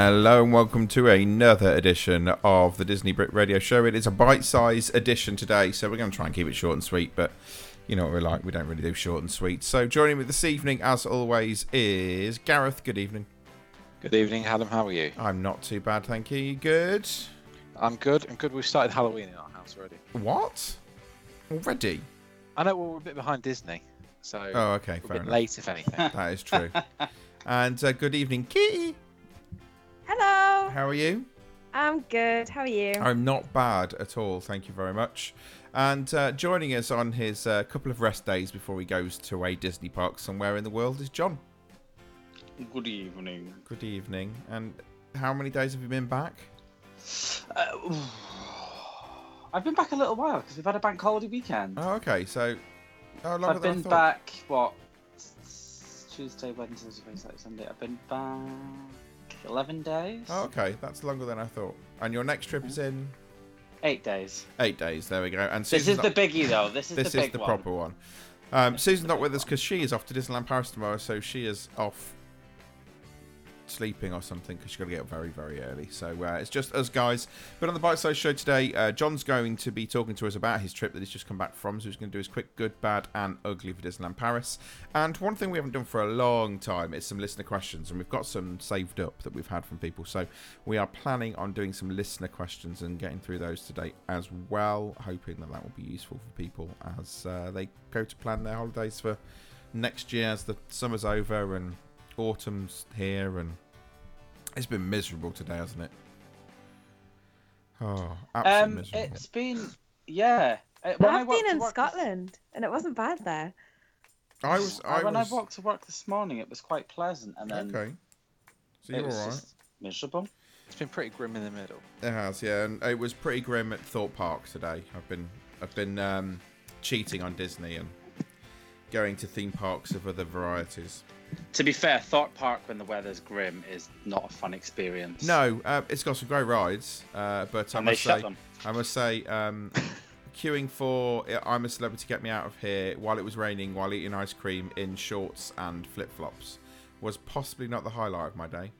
Hello and welcome to another edition of the Disney Brit Radio Show. It is a bite-sized edition today, so we're going to try and keep it short and sweet. But you know what we're like; we don't really do short and sweet. So joining me this evening, as always, is Gareth. Good evening. Good evening, Adam. How are you? I'm not too bad, thank you. You good? I'm good. I'm good. We've started Halloween in our house already. What? Already? I know well, we're a bit behind Disney, so Oh, okay, we're fair a bit enough. late, if anything. That is true. and uh, good evening, Kitty. Hello. How are you? I'm good. How are you? I'm not bad at all, thank you very much. And uh, joining us on his uh, couple of rest days before he goes to a Disney park somewhere in the world is John. Good evening. Good evening. And how many days have you been back? Uh, I've been back a little while because we've had a bank holiday weekend. Oh, okay. So, how long I've than I been back, what, Tuesday, Wednesday, Thursday, Saturday, Sunday. I've been back 11 days? Oh, okay. That's longer than I thought. And your next trip is in Eight days. eight days. There we go. And This Susan's is the biggie, though. This is this the is the one. proper one. Um, Susan's not with us because she is off to Disneyland Paris tomorrow, so she is off sleeping or something because she's got to get up very, very early. So uh, it's just us guys. But on the Bite Size Show today, uh, John's going to be talking to us about his trip that he's just come back from. So he's going to do his quick, good, bad, and ugly for Disneyland Paris. And one thing we haven't done for a long time is some listener questions, and we've got some saved up that we've had from people. So we are planning on doing some listener questions and getting through those today as well, hoping that that will be useful for people as uh, they go to plan their holidays for next year as the summer's over and autumn's here and it's been miserable today, hasn't it? Oh, absolutely Um, miserable. it's been, yeah. Uh, when I I've walked been to in work this- Scotland, and it wasn't bad there. I was, I when was. I walked to work this morning, it was quite pleasant, and then okay. So it you're was alright. miserable. It's been pretty grim in the middle. It has, yeah, and it was pretty grim at Thorpe Park today. I've been, I've been um, cheating on Disney and going to theme parks of other varieties. To be fair, Thorpe Park when the weather's grim is not a fun experience. No, uh, it's got some great rides, uh, but I must say. I must say, um, queuing for I'm a Celebrity Get Me Out of Here while it was raining, while eating ice cream in shorts and flip flops was possibly not the highlight of my day.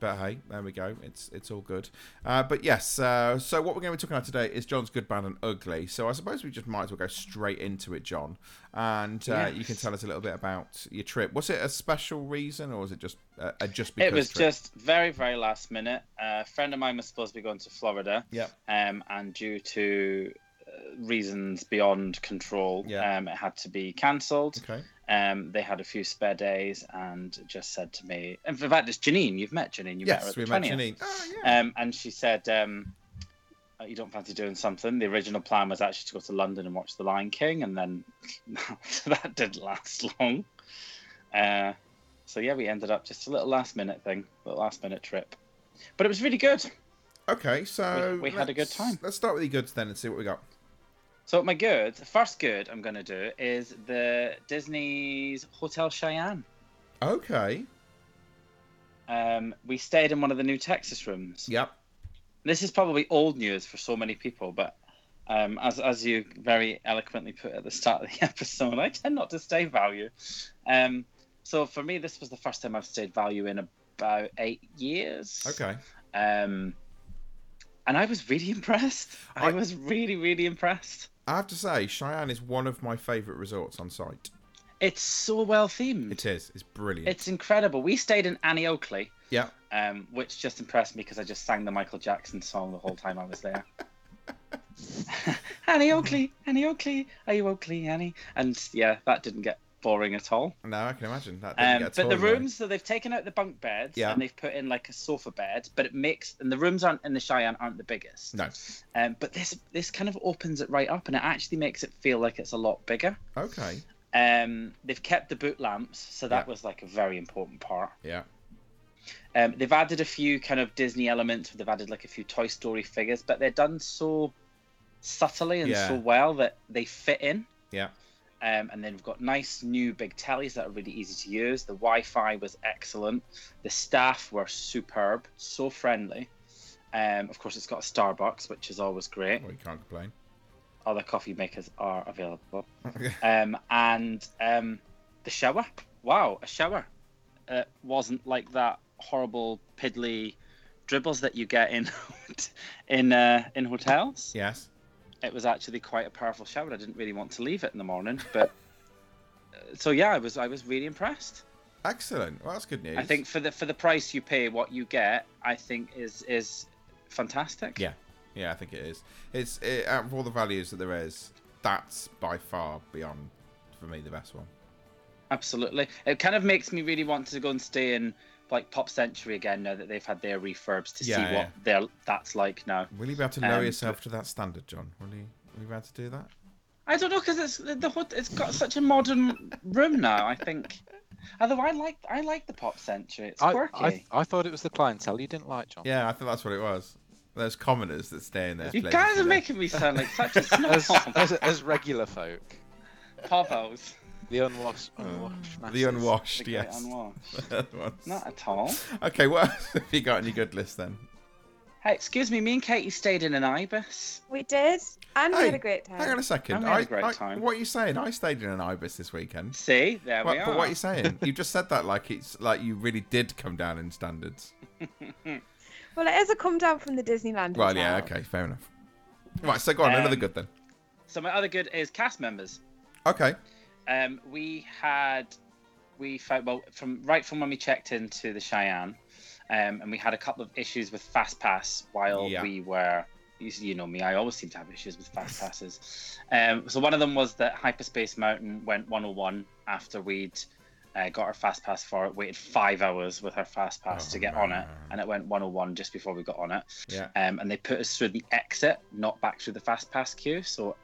But hey, there we go. It's it's all good. Uh, but yes, uh, so what we're going to be talking about today is John's good, bad, and ugly. So I suppose we just might as well go straight into it, John. And uh, you can tell us a little bit about your trip. Was it a special reason, or was it just uh, a just because? It was trip? just very, very last minute. a friend of mine was supposed to be going to Florida, Yeah. um, and due to reasons beyond control, Yeah. um, it had to be cancelled. Okay. Um, they had a few spare days and just said to me, and in fact, it's Janine. You've met Janine. You met her Yes, we met 20th. Janine. Oh yeah. Um, and she said, um, "Oh, "You don't fancy doing something?" The original plan was actually to go to London and watch The Lion King, and then that didn't last long. Uh, so yeah, we ended up just a little last minute thing, a last minute trip, but it was really good. Okay, so we had a good time. Let's start with the goods then and see what we got. So my good, the first good I'm going to do is the Disney's Hotel Cheyenne. Okay. Um, we stayed in one of the new Texas rooms. Yep. this is probably old news for so many people, but um, as as you very eloquently put at the start of the episode, I tend not to stay value. Um, so for me, this was the first time I've stayed value in about eight years. Okay. Um, and I was really impressed. I, I- was really, really impressed. I have to say, Cheyenne is one of my favourite resorts on site. It's so well themed. It is. It's brilliant. It's incredible. We stayed in Annie Oakley, yeah. um, which just impressed me because I just sang the Michael Jackson song the whole time I was there. Annie Oakley, Annie Oakley, are you Oakley, Annie? And yeah, that didn't get boring at all. No, I can imagine that. Um, but the rooms, so they've taken out the bunk beds Yeah. and they've put in like a sofa bed, but it makes and the rooms aren't in the Cheyenne aren't the biggest. No. Um, but this this kind of opens it right up and it actually makes it feel like it's a lot bigger. Okay. Um, they've kept the boot lamps, so that Yeah. was like a very important part. Yeah. Um, they've added a few kind of Disney elements. They've added like a few Toy Story figures, but they're done so subtly and Yeah. so well that they fit in. Yeah. Um, and then we've got nice new big tellies that are really easy to use. The Wi-Fi was excellent. The staff were superb, so friendly. Um, of course, it's got a Starbucks, which is always great. Well, you can't complain. Other coffee makers are available. Um, and um, the shower. Wow, a shower. It wasn't like that horrible piddly dribbles that you get in in uh, in hotels. yes. It was actually quite a powerful shower. I didn't really want to leave it in the morning, but uh, so yeah, I was I was really impressed. Excellent. Well, that's good news. I think for the for the price you pay, what you get, I think is is fantastic. Yeah. Yeah, I think it is. It's it, out of all the values that there is, that's by far beyond for me the best one. Absolutely. It kind of makes me really want to go and stay in like Pop Century again now that they've had their refurbs to Yeah, see yeah. what their that's like now. Will you be able to lower Um, yourself to that standard, John? Will you? Will you be able to do that? I don't know because it's the, the it's got such a modern room now. I think. Although I like I like the Pop Century. It's I, quirky. I, I thought it was the clientele you didn't like, John. Yeah, I think that's what it was. Those commoners that stay in there. you guys are making me sound like such a As, snob. as, as regular folk, Povos. The unwashed, unwashed the unwashed. The Yes. unwashed. Not at all. Okay, what else have you got on your good list then? Hey, excuse me. Me and Katie stayed in an ibis. We did, and we had a great time. Hang on a second. And we had I, a great I- time. What are you saying? I stayed in an ibis this weekend. See, there What, we are. but what are you saying? you just said that like it's like you really did come down in standards. Well, it is a come down from the Disneyland. Well, yeah, hotel. okay, fair enough. Right, so go on, another Um, good then. So my other good is cast members. Okay. Um, we had we found well from right from when we checked into the Cheyenne, um, and we had a couple of issues with Fast Pass while Yeah. we were. You you know me, I always seem to have issues with fast passes. Um, so one of them was that Hyperspace Mountain went 101 after we'd uh, got our fast pass for it. Waited five hours with our fast pass Oh, to get on it, and it went 101 just before we got on it. Yeah. Um, and they put us through the exit, not back through the fast pass queue. So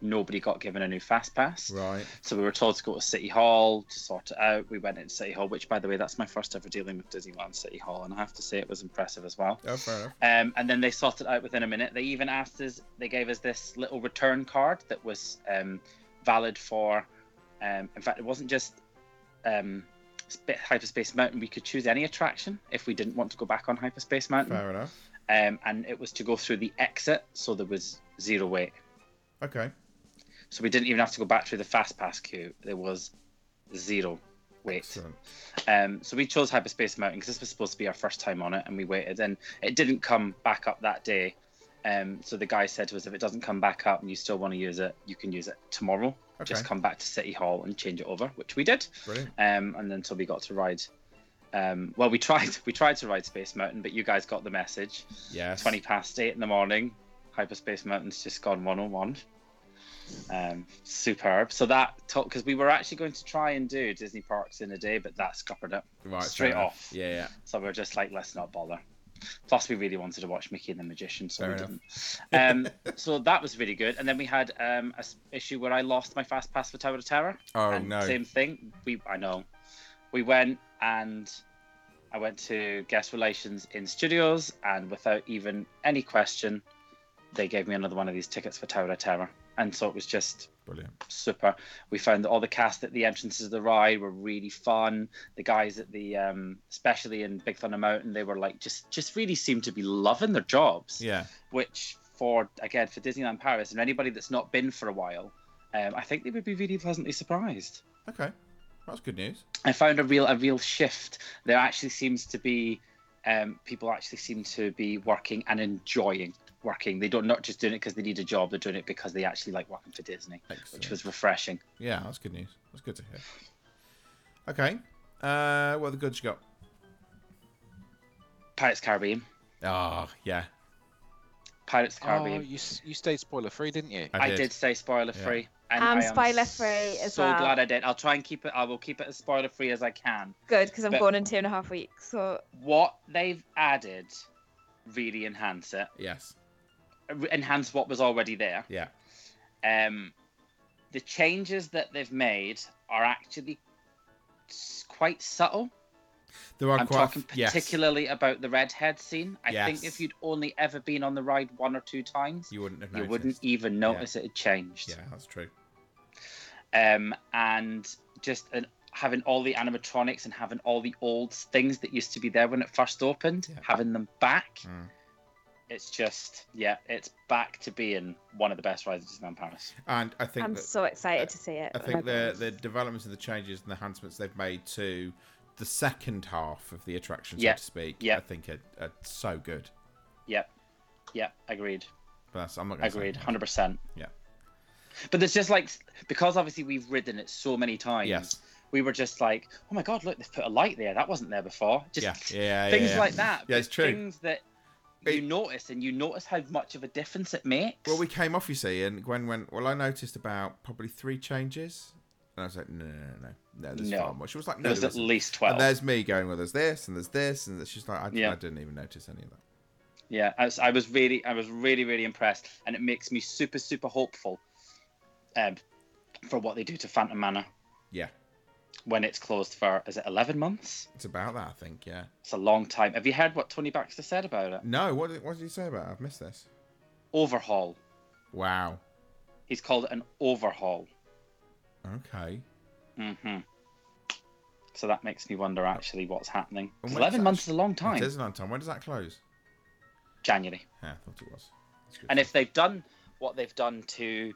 nobody got given a new fast pass. Right. So we were told to go to City Hall to sort it out. We went into City Hall, which, by the way, that's my first ever dealing with Disneyland City Hall, and I have to say it was impressive as well. Oh, fair enough. Um, and then they sorted it out within a minute. They even asked us, they gave us this little return card that was um, valid for. Um, in fact, it wasn't just um, Sp- Hyperspace Mountain. We could choose any attraction if we didn't want to go back on Hyperspace Mountain. Fair enough. Um, and it was to go through the exit, so there was zero wait. Okay. So we didn't even have to go back through the fast pass queue. There was zero wait. Um, so we chose Hyperspace Mountain because this was supposed to be our first time on it, and we waited, and it didn't come back up that day. Um, so the guy said to us, if it doesn't come back up and you still want to use it, you can use it tomorrow. Just come back to City Hall and change it over, which we did. Brilliant. Um, and then so we got to ride. Um, well, we tried we tried to ride Space Mountain, but you guys got the message. Yes. Twenty past eight in the morning, Hyperspace Mountain's just gone 101. Um, superb. So that took because we were actually going to try and do Disney parks in a day, but that scuppered it. Right. straight off. Yeah, yeah. So we're just like, let's not bother. Plus, we really wanted to watch Mickey and the Magician, so Fair we didn't. Um, so that was really good. And then we had um, a issue where I lost my fast pass for Tower of Terror. Oh and no. Same thing. We I know. We went and I went to guest relations in studios, and without even any question, they gave me another one of these tickets for Tower of Terror. And so it was just Brilliant. super. We found that all the cast at the entrances of the ride were really fun. The guys at the, um, especially in Big Thunder Mountain, they were like just just really seemed to be loving their jobs. Yeah. Which for again for Disneyland Paris and anybody that's not been for a while, um, I think they would be really pleasantly surprised. Okay. That's good news. I found a real a real shift. There actually seems to be um, people actually seem to be working and enjoying working. They don't not just doing it because they need a job. They're doing it because they actually like working for Disney, which was refreshing. Yeah, that's good news. That's good to hear. Okay. Uh, what are the goods you got? Pirates of Caribbean. Oh, yeah. Pirates of Oh, Caribbean. you, you stayed spoiler free, didn't you? I I did. stay say spoiler Yeah. free. And I'm spoiler free as so well. glad I did. I'll try and keep it. I will keep it as spoiler free as I can. Good, because I'm But- going in two and a half weeks. So What they've added really enhance it. Yes. Enhance what was already there. Yeah. Um, the changes that they've made are actually quite subtle. There are I'm quite. talking yes. particularly about the redhead scene. I think if you'd only ever been on the ride one or two times, You wouldn't have you noticed. wouldn't even notice it had changed. Yeah, that's true. um, and just an, having all the animatronics and having all the old things that used to be there when it first opened, Yeah. having them back. Mm. It's just, yeah, it's back to being one of the best rides at Disneyland Paris. And I think I'm that, so excited to see it. I think the the developments and the changes and the enhancements they've made to the second half of the attraction, Yeah. so to speak, Yeah. I think are, are so good. Yep, yep, agreed, But that's, I'm not going to agreed, hundred percent. Yeah. But there's just like because obviously we've ridden it so many times. Yes. We were just like, oh my god, look, they've put a light there. That wasn't there before. Just Yeah, yeah, things yeah. like that. Yeah, it's true. Things that you notice and you notice how much of a difference it makes. Well, we came off, you see, and Gwen went, Well, I noticed about probably three changes. And I was like, No, no, no, no. No, there's No. far more. She was like, No, There was there at least twelve. And there's me going, Well, there's this, and there's this, and she's like, I, Yeah. I didn't even notice any of that. Yeah, I was, I was really, I was really, really impressed, and it makes me super, super hopeful, um, for what they do to Phantom Manor Yeah, when it's closed for is it eleven months? it's about that, I think, yeah. It's a long time. Have you heard what Tony Baxter said about it? No, what did, what did he say about it? I've missed this. Overhaul. Wow. He's called it an overhaul. Okay. mm-hmm So that makes me wonder actually what's happening Eleven that months actu- is a long time. is a long time. When does that close? January. Yeah, I thought it was. And if they've done what they've done to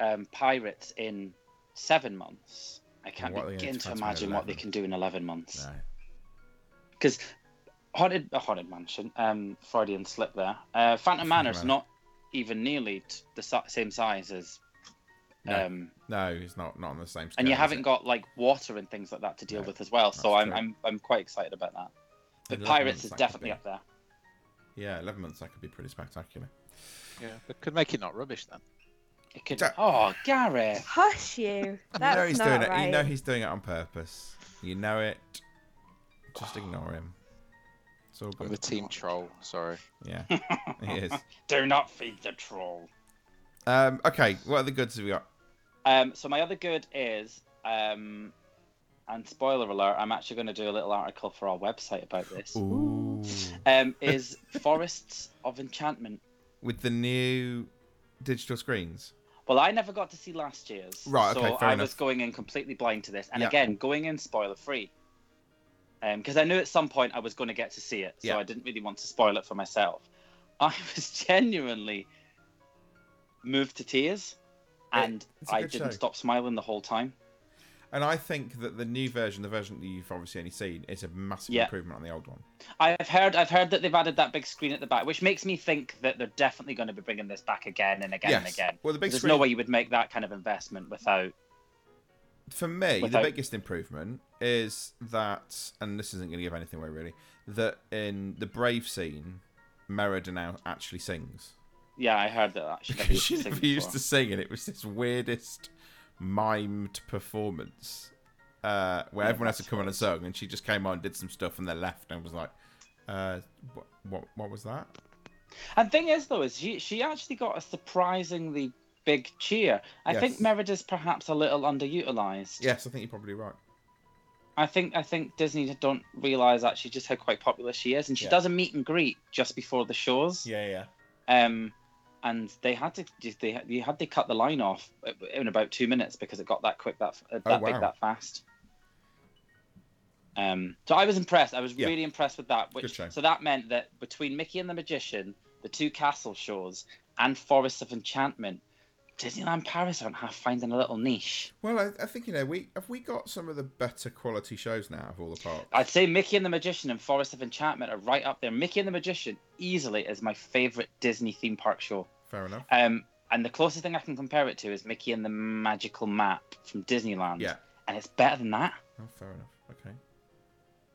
um, Pirates in seven months, I can't what are they gonna begin do to to Phantom imagine what they can do in eleven months. No. because haunted uh, haunted mansion um freudian slip there uh phantom manor's Manor. not even nearly t- the si- same size as No. um No, it's not not on the same scale. and you haven't it? got like water and things like that to deal No, with as well so I'm. I'm i'm quite excited about that but pirates months, is definitely be. up there Yeah, eleven months. That could be pretty spectacular. Yeah, but could make it not rubbish then. It could Da- oh gareth Hush you. you know he's not doing right. it. You know he's doing it on purpose. You know it. Just ignore him. It's all I'm good. the team troll. Sorry. Yeah, he is. do not feed the troll Um, okay, what other goods have we got? um so my other good is um and spoiler alert i'm actually going to do a little article for our website about this Ooh. um is forests of enchantment With the new digital screens. Well, I never got to see last year's. Right, So okay, fair I enough. was going in completely blind to this. And Yeah. again, going in spoiler free. Because um, I knew at some point I was going to get to see it. So Yeah. I didn't really want to spoil it for myself. I was genuinely moved to tears. And I didn't show. stop smiling the whole time. And I think that the new version, the version that you've obviously only seen, is a massive Yeah. improvement on the old one. I've heard I've heard that they've added that big screen at the back, which makes me think that they're definitely going to be bringing this back again and again and again. Well, the big There's screen no way you would make that kind of investment without for me, Without- the biggest improvement is that, and this isn't going to give anything away really, that in the Brave scene, Merida now actually sings. Yeah, I heard that. Actually, she never used to sing, and it was this weirdest mimed performance uh, where Yeah, everyone had to come on and hilarious. sing, and she just came on, and did some stuff, and then left, and was like, uh, what, what, what was that? And thing is, though, is she she actually got a surprisingly big cheer. I Yes. think Merida's perhaps a little underutilized. Yes, I think you're probably right. I think I think Disney don't realize actually just how quite popular she is, and she Yeah. does a meet and greet just before the shows. Yeah, yeah. Um, and they had to they they had to cut the line off in about two minutes because it got that quick that that Oh, big that fast. Um, so I was impressed. I was Yeah. really impressed with that. Which so that meant that between Mickey and the Magician, the two castle shows, and Forest of Enchantment, Disneyland Paris aren't half finding a little niche. Well, I, I think you know we have we got some of the better quality shows now of all the parks. I'd say Mickey and the Magician and Forest of Enchantment are right up there. Mickey and the Magician easily is my favorite Disney theme park show. Fair enough. Um, and the closest thing I can compare it to is Mickey and the Magical Map from Disneyland. Yeah. And it's better than that. Oh, fair enough. Okay.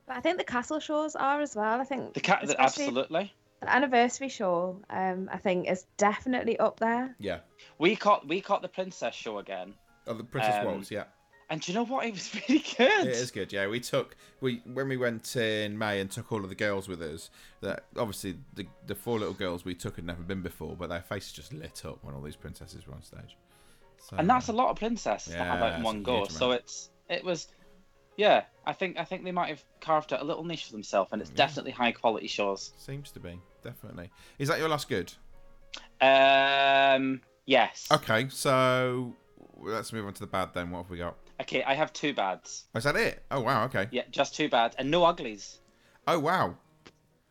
But I think the castle shows are as well. I think The cat, especially absolutely. The anniversary show, um, I think, is definitely up there. Yeah. We caught we caught the princess show again, Oh, the Princess Um, Waltz, yeah. and do you know what? It was really good. It is good, yeah. We took we when we went in May and took all of the girls with us. That obviously the the four little girls we took had never been before, but their faces just lit up when all these princesses were on stage. So, and that's a lot of princesses to have Yeah, out in one go. So it's it was, yeah. I think I think they might have carved out a little niche for themselves, and it's Yeah. definitely high quality shows. seems to be definitely. Is that your last good? Um, yes. Okay, so let's move on to the bad then. What have we got? Okay, I have two bads. Oh, is that it? Oh wow, okay. Yeah, just two bads and no uglies. Oh wow,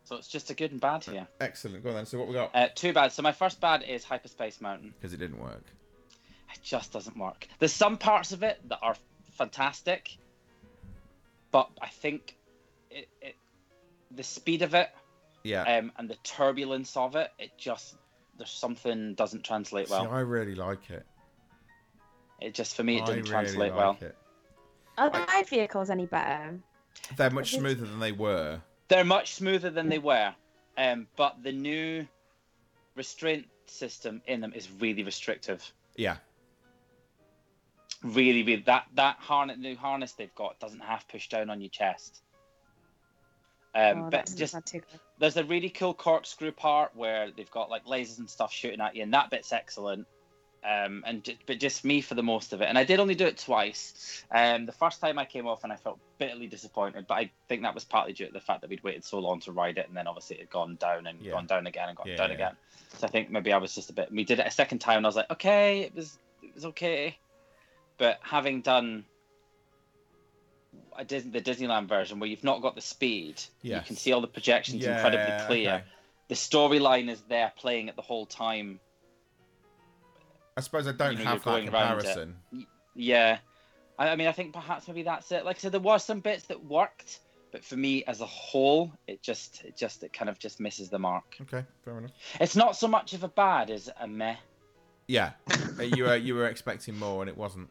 So it's just a good and bad here. excellent. Go on then. So what we got? Uh, two bads. So my first bad is Hyperspace Mountain. Because it didn't work. It just doesn't work. There's some parts of it that are fantastic, but I think it, it the speed of it Yeah. um, and the turbulence of it, it just there's something doesn't translate See, well. I really like it. It just for me it I didn't really translate like well. It. Are the ride vehicles any better? They're much smoother than they were. They're much smoother than they were, um, but the new restraint system in them is really restrictive. Yeah. Really, really that that harness, new harness they've got doesn't have push down on your chest. Um, oh, that but doesn't just too good. There's a really cool corkscrew part where they've got like lasers and stuff shooting at you, and that bit's excellent. Um, and but just me for the most of it, and I did only do it twice. Um, the first time I came off and I felt bitterly disappointed, but I think that was partly due to the fact that we'd waited so long to ride it, and then obviously it had gone down and Yeah. gone down again and gone Yeah, down yeah. again. So I think maybe I was just a bit. We did it a second time, and I was like, okay, it was it was okay, but having done. A Dis- the Disneyland version where you've not got the speed, you can see all the projections incredibly clear okay. the storyline is there playing it the whole time. I suppose I don't You know, have that going round it. comparison. Yeah, I, I mean, I think perhaps maybe that's it. Like I said, there was some bits that worked, but for me as a whole, it just, it just, it kind of just misses the mark. Okay, fair enough. It's not so much of a bad as a meh. Yeah, you were you were expecting more and it wasn't.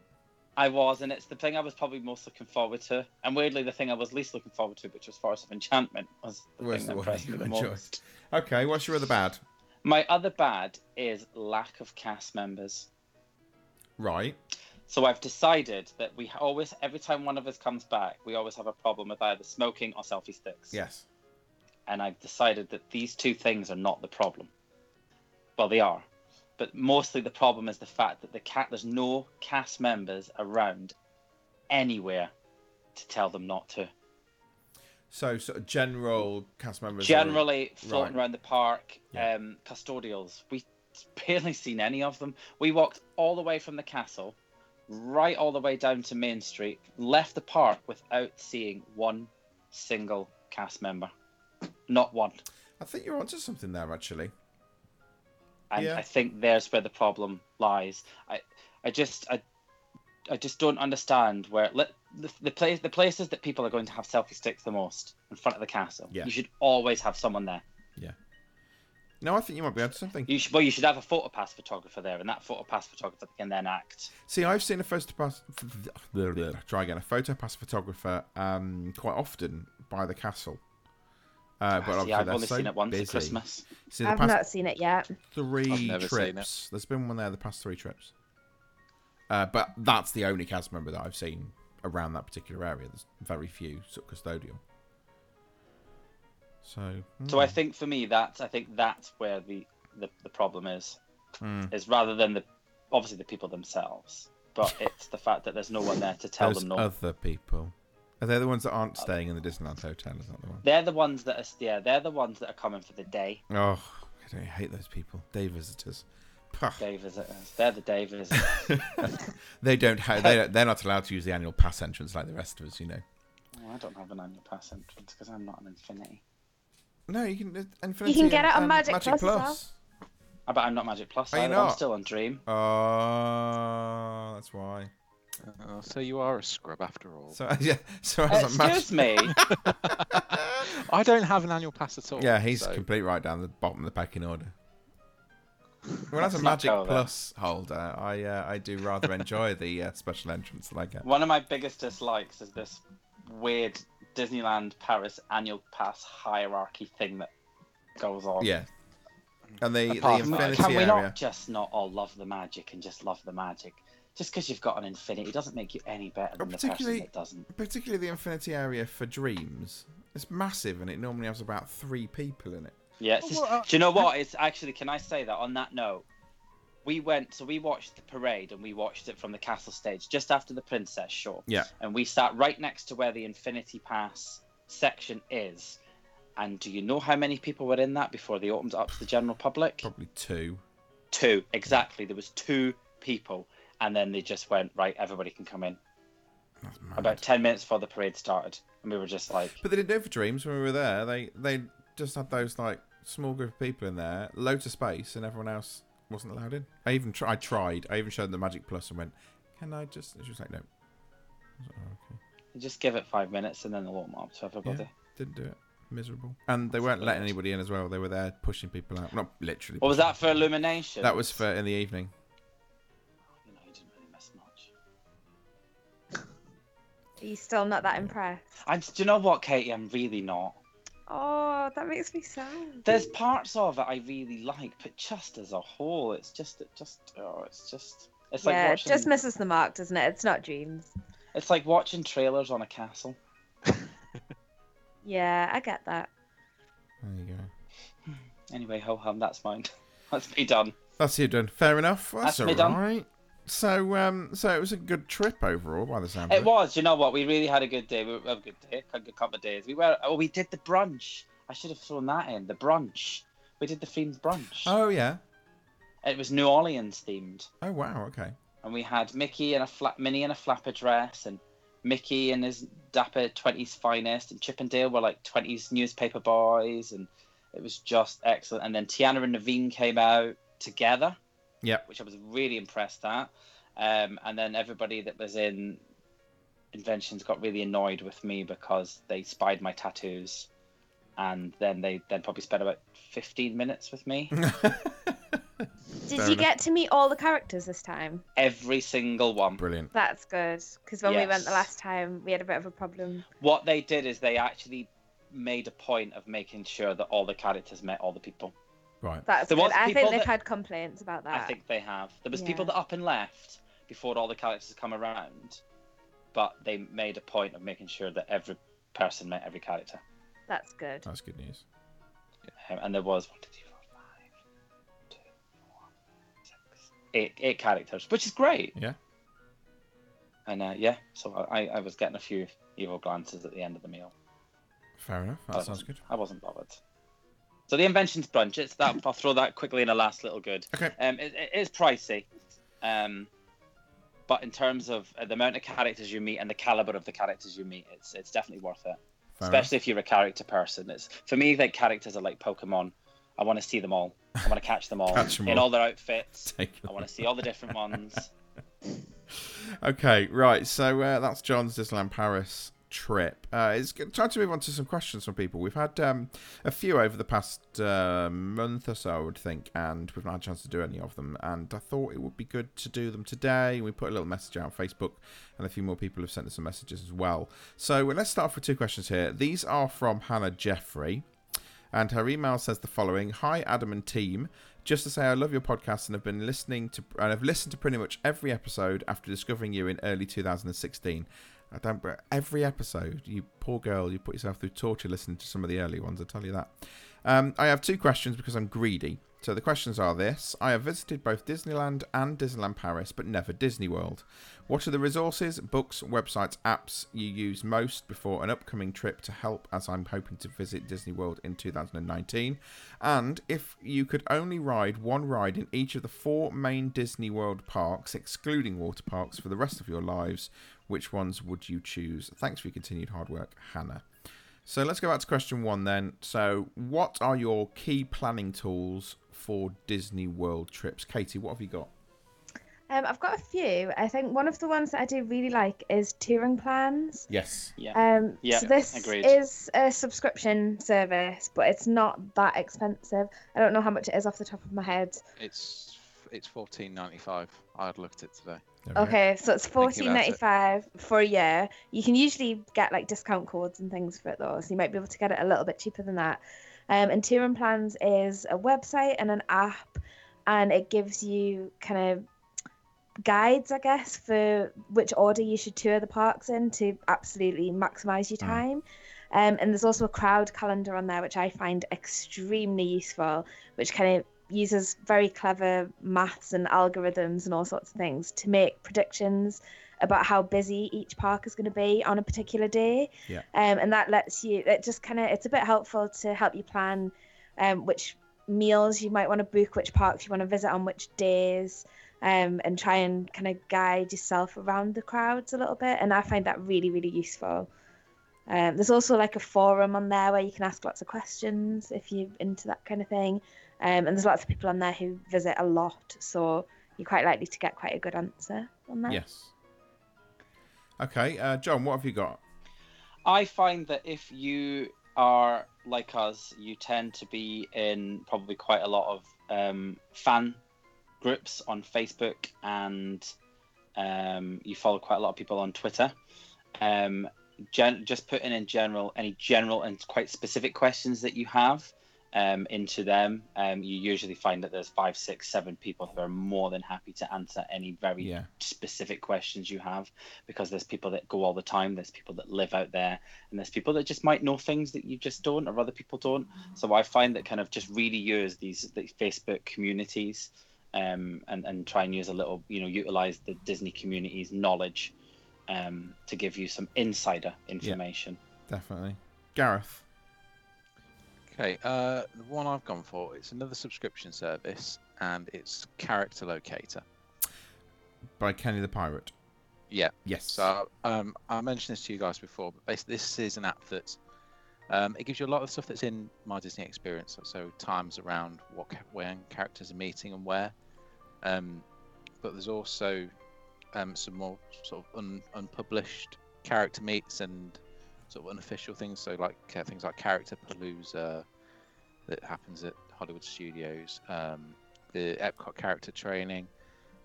I was, and it's the thing I was probably most looking forward to. And weirdly, the thing I was least looking forward to, which was Forest of Enchantment, was the Was thing the that impressed you me the most. Okay, what's your other bad? My other bad is lack of cast members. Right. So I've decided that we always, every time one of us comes back, we always have a problem with either smoking or selfie sticks. Yes. And I've decided that these two things are not the problem. Well, they are, but mostly the problem is the fact that the cat there's no cast members around anywhere to tell them not to. So sort of general cast members. are- Generally floating right. around the park, Yeah. um, custodials. We barely seen any of them. We walked all the way from the castle, right all the way down to Main Street, left the park without seeing one single cast member. Not one. I think you're onto something there actually. And Yeah. I think there's where the problem lies. I, I just, I, I just don't understand where let, the the place, the places that people are going to have selfie sticks the most in front of the castle. Yeah. You should always have someone there. Yeah. No, I think you might be onto something. You should, well, you should have a photo pass photographer there, and that photo pass photographer can then act. See, I've seen a photo pass. Try again. A photo pass photographer um, quite often by the castle. Uh, but obviously See, I've only so seen it once busy. at Christmas. See, I've not seen it yet. three I've never seen it. trips. There's been one there the past three trips. Uh, but that's the only cast member that I've seen around that particular area. There's very few sort of custodial. So, So I hmm, think for me, that's I think that's where the the, the problem is, hmm. is rather than the obviously the people themselves, but it's the fact that there's no one there to tell There's them no. other people. Are they the ones that aren't staying in the Disneyland hotel? Is that the one? They're the ones that are yeah, they're the ones that are coming for the day. Oh, I don't hate those people. Day visitors. Pah. Day visitors. They're the day visitors. they don't have. They don't, they're not allowed to use the annual pass entrance like the rest of us. You know. Oh, I don't have an annual pass entrance because I'm not an Infinity. No, you can. uh, Infinity You can get and- it on and Magic Plus as well. I bet I'm not Magic Plus. Are you either. I'm not? still on Dream. Oh, that's why. Oh, so you are a scrub after all. So yeah, so Uh, as a excuse me. I don't have an annual pass at all. Yeah, he's so- complete right down the bottom of the pecking order. Well, as a Magic. Plus holder, I uh, I do rather enjoy the uh, special entrance that I get. One of my biggest dislikes is this weird Disneyland Paris annual pass hierarchy thing that goes on. Yeah. And the, the Apart from- Infinity Can we area. not just not all love the magic and just love the magic? Just because you've got an infinity doesn't make you any better than the person particularly- that doesn't. Particularly the Infinity area for Dreams. It's massive and it normally has about three people in it. Yeah, it's just, Well, uh, do you know what? It's actually, can I say that on that note? We went, so we watched the parade and we watched it from the castle stage just after the princess show. Yeah. And we sat right next to where the Infinity Pass section is. And do you know how many people were in that before they opened up to the general public? Probably two. Two, exactly. There was two people, and then they just went right. Everybody can come in. About ten minutes before the parade started, and we were just like, But they didn't do it for Dreams when we were there. They they just had those like small group of people in there, loads of space, and everyone else wasn't allowed in. I even tried. I tried. I even showed them the Magic Plus and went, "Can I just?" She was like, "No." Was like, "Oh, okay. just give it five minutes, and then they'll open up to everybody. Yeah, didn't do it. Miserable. And they weren't letting anybody in as well. They were there pushing people out. Not literally. What was that for illumination? That was for in the evening. Are you still not that impressed? I'm. Do you know what, Katie? I'm really not. Oh, that makes me sad. There's parts of it I really like, but just as a whole, it's just, it just, oh, it's just, it's like yeah, watching. it just misses the mark, doesn't it? It's not dreams. It's like watching trailers on a castle. Yeah, I get that. There you go. Anyway, ho hum, that's mine. That's me done. That's you done. Fair enough. That's, That's all done. right. So um, so it was a good trip overall by the sound. of It was. You know what? We really had a good day. We had a good day. A good couple of days. We were. Oh, we did the brunch. I should have thrown that in. The brunch. We did the themed brunch. Oh yeah. It was New Orleans themed, Oh wow. Okay. and we had Mickey in a flat, Minnie in a flapper dress, and Mickey in his dapper twenties finest, and Chip and Dale were like twenties newspaper boys, and it was just excellent. And then Tiana and Naveen came out together. Yep. which I was really impressed at. Um, and then everybody that was in Inventions got really annoyed with me because they spied my tattoos, and then they then probably spent about fifteen minutes with me. Did Fair you enough. get to meet all the characters this time? Every single one. Brilliant. That's good. Because when we went the last time, we had a bit of a problem. What they did is they actually made a point of making sure that all the characters met all the people. Right. That's There good. was I people think they've had complaints about that. I think they have. There was Yeah. people that up and left before all the characters come around, but they made a point of making sure that every person met every character. That's good. That's good news. Um, and there was one, two, three, four, five, two, four, six, eight, eight characters, which is great. Yeah. And uh, yeah, so I, I was getting a few evil glances at the end of the meal. Fair enough. I That sounds good. I wasn't bothered. So the inventions brunch, it's that. I'll throw that quickly in a last little good. Okay. Um, it, it is pricey, um, but in terms of uh, the amount of characters you meet and the caliber of the characters you meet, it's it's definitely worth it. Fair Especially if you're a character person. It's for me like characters are like Pokemon. I want to see them all. I want to catch them all Catch them in all. all their outfits. Take I want to see all the different ones. Okay, right. So uh, that's John's Disneyland Paris trip. Uh, it's time to move on to some questions from people. We've had um, a few over the past uh, month or so, I would think, and we've not had a chance to do any of them. And I thought it would be good to do them today. We put a little message out on Facebook, and a few more people have sent us some messages as well. So let's start off with two questions here. These are from Hannah Jeffrey. And her email says the following Hi, Adam and team. Just to say, I love your podcast and have been listening to, and I've listened to pretty much every episode after discovering you in early 2016. I don't, but every episode, you poor girl, you put yourself through torture listening to some of the early ones, I tell you that. Um, I have two questions because I'm greedy. So the questions are this I have visited both Disneyland and Disneyland Paris, but never Disney World. What are the resources, books, websites, apps you use most before an upcoming trip to help as I'm hoping to visit Disney World in 2019? And if you could only ride one ride in each of the four main Disney World parks, excluding water parks, for the rest of your lives, which ones would you choose? Thanks for your continued hard work, Hannah. So let's go back to question one then. So, what are your key planning tools for Disney World trips? Katie, what have you got? Um, I've got a few. I think one of the ones that I do really like is touring plans. Yes. Yeah. Um, Yeah, so this agreed. is a subscription service, but it's not that expensive. I don't know how much it is off the top of my head. It's it's fourteen ninety five. I had looked at it today. There. Okay, so it's Thinking fourteen about it. ninety five for a year. You can usually get like discount codes and things for it though, so you might be able to get it a little bit cheaper than that. Um, and Touring Plans is a website and an app, and it gives you kind of guides, I guess, for which order you should tour the parks in to absolutely maximize your time. Um, and there's also a crowd calendar on there, which I find extremely useful, which kind of uses very clever maths and algorithms and all sorts of things to make predictions about how busy each park is going to be on a particular day. Yeah. Um, and that lets you, it just kind of, it's a bit helpful to help you plan um, which meals you might want to book, which parks you want to visit on which days, um, and try and kind of guide yourself around the crowds a little bit. And I find that really, really useful. Um, there's also like a forum on there where you can ask lots of questions if you're into that kind of thing. Um, and there's lots of people on there who visit a lot, so you're quite likely to get quite a good answer on that. Yes. Okay, uh, John, what have you got? I find that if you are like us, you tend to be in probably quite a lot of um, fan groups on Facebook and um, you follow quite a lot of people on Twitter. Um, gen- just putting in general any general and quite specific questions that you have um, into them, um, you usually find that there's five, six, seven people who are more than happy to answer any very Yeah. specific questions you have because there's people that go all the time, there's people that live out there, and there's people that just might know things that you just don't or other people don't. So I find that kind of just really use these, these Facebook communities um, and, and try and use a little, you know, utilize the Disney community's knowledge um, to give you some insider information. Definitely. Gareth. Okay, uh, the one I've gone for it's another subscription service, and it's Character Locator. By Kenny the Pirate. Yeah. Yes. So um, I mentioned this to you guys before, but basically this is an app that um, it gives you a lot of stuff that's in my Disney experience. So times around what when characters are meeting and where. Um, but there's also um, some more sort of un- unpublished character meets and sort of unofficial things. So like uh, things like Character Palooza that happens at Hollywood Studios, um, the Epcot character training,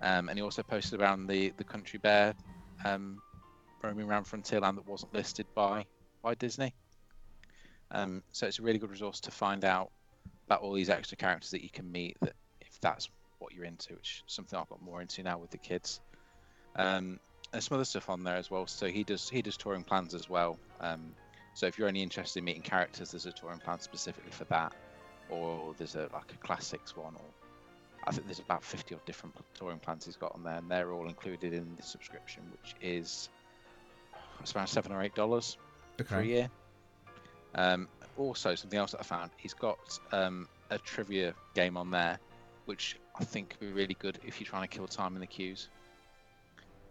um, and he also posted around the the Country Bear um, roaming around Frontierland that wasn't listed by by Disney. Um, so it's a really good resource to find out about all these extra characters that you can meet. That if that's what you're into, which is something I've got more into now with the kids. Um, there's some other stuff on there as well. So he does he does touring plans as well. Um, so if you're only interested in meeting characters, there's a touring plan specifically for that, or there's a like a classics one, or I think there's about 50 or different touring plans he's got on there, and they're all included in the subscription, which is it's around seven or eight dollars for a year. Um, also, something else that I found, he's got um, a trivia game on there, which I think could be really good if you're trying to kill time in the queues.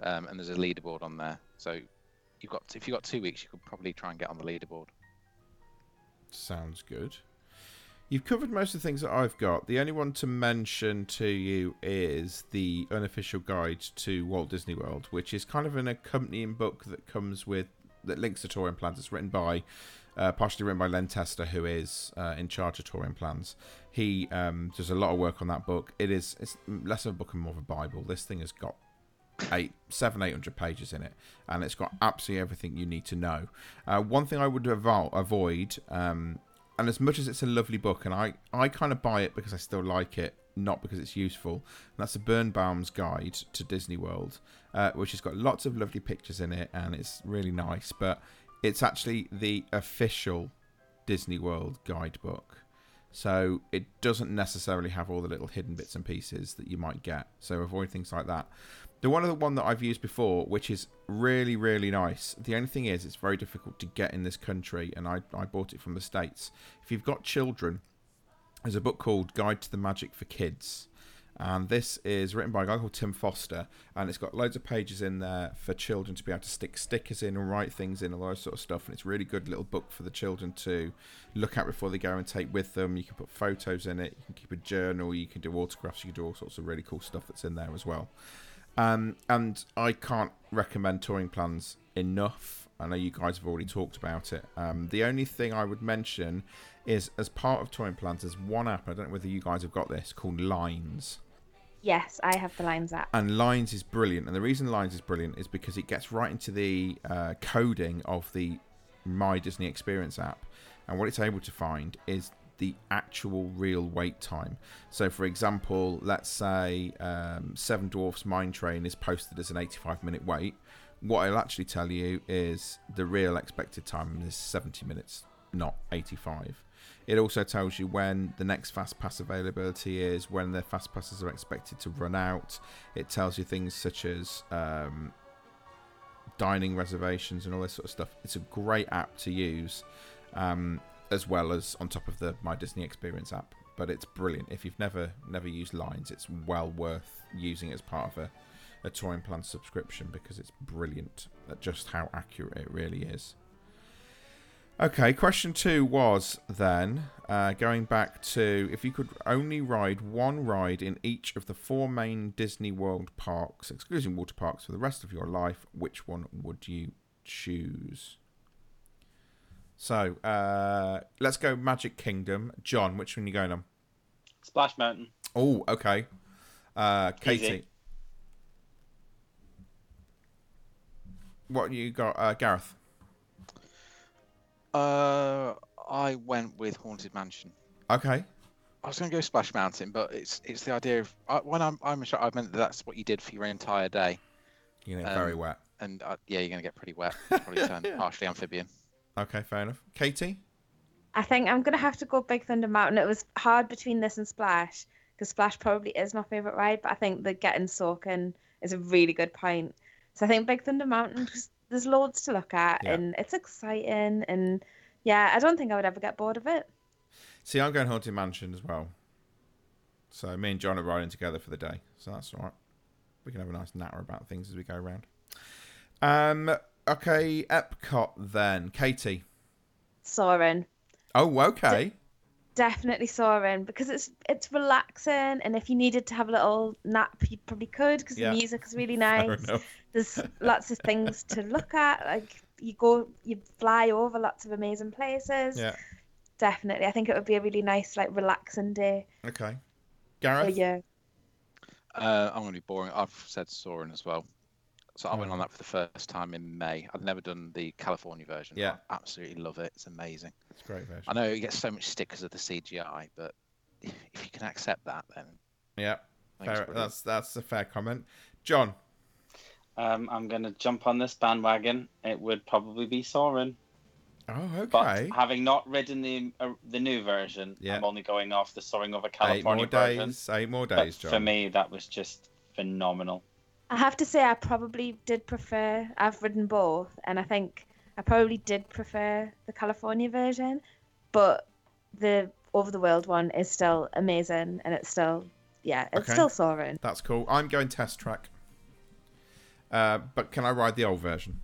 Um, and there's a leaderboard on there, so you've got if you've got two weeks, you could probably try and get on the leaderboard. Sounds good. You've covered most of the things that I've got. The only one to mention to you is the unofficial guide to Walt Disney World, which is kind of an accompanying book that comes with that links to touring plans. It's written by, uh, partially written by Len Testa, who is uh, in charge of touring plans. He um, does a lot of work on that book. It is it's less of a book and more of a Bible. This thing has got eight, seven, eight hundred pages in it, and it's got absolutely everything you need to know. Uh, one thing I would avo- avoid, um, and as much as it's a lovely book, and I, I kind of buy it because I still like it, not because it's useful. And that's a Birnbaum's Guide to Disney World, uh, which has got lots of lovely pictures in it, and it's really nice. But it's actually the official Disney World guidebook. So it doesn't necessarily have all the little hidden bits and pieces that you might get. So avoid things like that. The one of the one that I've used before, which is really really nice. The only thing is, it's very difficult to get in this country, and I I bought it from the states. If you've got children, there's a book called Guide to the Magic for Kids. And this is written by a guy called Tim Foster, and it's got loads of pages in there for children to be able to stick stickers in and write things in, all that sort of stuff. And it's a really good little book for the children to look at before they go and take with them. You can put photos in it, you can keep a journal, you can do autographs, you can do all sorts of really cool stuff that's in there as well. Um, and I can't recommend touring plans enough. I know you guys have already talked about it. Um, the only thing I would mention is, as part of touring plans, there's one app. I don't know whether you guys have got this called Lines. Yes, I have the Lines app. And Lines is brilliant. And the reason Lines is brilliant is because it gets right into the uh, coding of the My Disney Experience app. And what it's able to find is the actual real wait time. So, for example, let's say um, Seven Dwarfs Mine Train is posted as an 85 minute wait. What I'll actually tell you is the real expected time is 70 minutes, not 85. It also tells you when the next fast pass availability is, when the fast passes are expected to run out. It tells you things such as um, dining reservations and all this sort of stuff. It's a great app to use, um, as well as on top of the My Disney Experience app. But it's brilliant. If you've never never used Lines, it's well worth using as part of a, a touring plan subscription because it's brilliant at just how accurate it really is. Okay, question two was then uh, going back to if you could only ride one ride in each of the four main Disney World parks, excluding water parks, for the rest of your life, which one would you choose? So uh, let's go Magic Kingdom. John, which one are you going on? Splash Mountain. Oh, okay. Uh, Katie. Easy. What you got, uh, Gareth? Uh, I went with Haunted Mansion. Okay. I was going to go Splash Mountain, but it's it's the idea of I, when I'm I'm sure I meant that that's what you did for your entire day, You're gonna get Um, very wet. and uh, yeah, you're going to get pretty wet. Probably turn partially amphibian. Okay, fair enough. Katie. I think I'm gonna have to go Big Thunder Mountain. It was hard between this and Splash because Splash probably is my favorite ride, but I think the getting soaking is a really good point. So I think Big Thunder Mountain there's loads to look at Yeah. and it's exciting and yeah, I don't think I would ever get bored of it. See, I'm going Haunted Mansion as well. So me and John are riding together for the day, so that's all right. We can have a nice natter about things as we go around. Um. Okay, Epcot then. Katie. Soaring. Oh, okay. Definitely soaring because it's it's relaxing and if you needed to have a little nap you probably could because Yeah. the music is really nice. enough. There's lots of things to look at. Like you go you fly over lots of amazing places. Yeah. Definitely. I think it would be a really nice like relaxing day. Okay. But Gareth. yeah. Uh, I'm going to be boring. I've said Soarin' as well. So I went on that for the first time in May. I've never done the California version. Yeah. I absolutely love it. It's amazing. It's a great version. I know it gets so much stick because of the CGI, but if you can accept that, then Yeah. I think it's Fair, that's that's a fair comment. John. Um, I'm going to jump on this bandwagon. It would probably be Soarin'. Oh, okay. But having not ridden the uh, the new version, Yeah. I'm only going off the Soaring over Eight California more version. days. Eight more But days, John. for me, that was just phenomenal. I have to say I probably did prefer I've ridden both and I think I probably did prefer the California version, but the over the world one is still amazing and it's still yeah, it's Okay. still soaring. That's cool. I'm going test track. Uh, but can I ride the old version?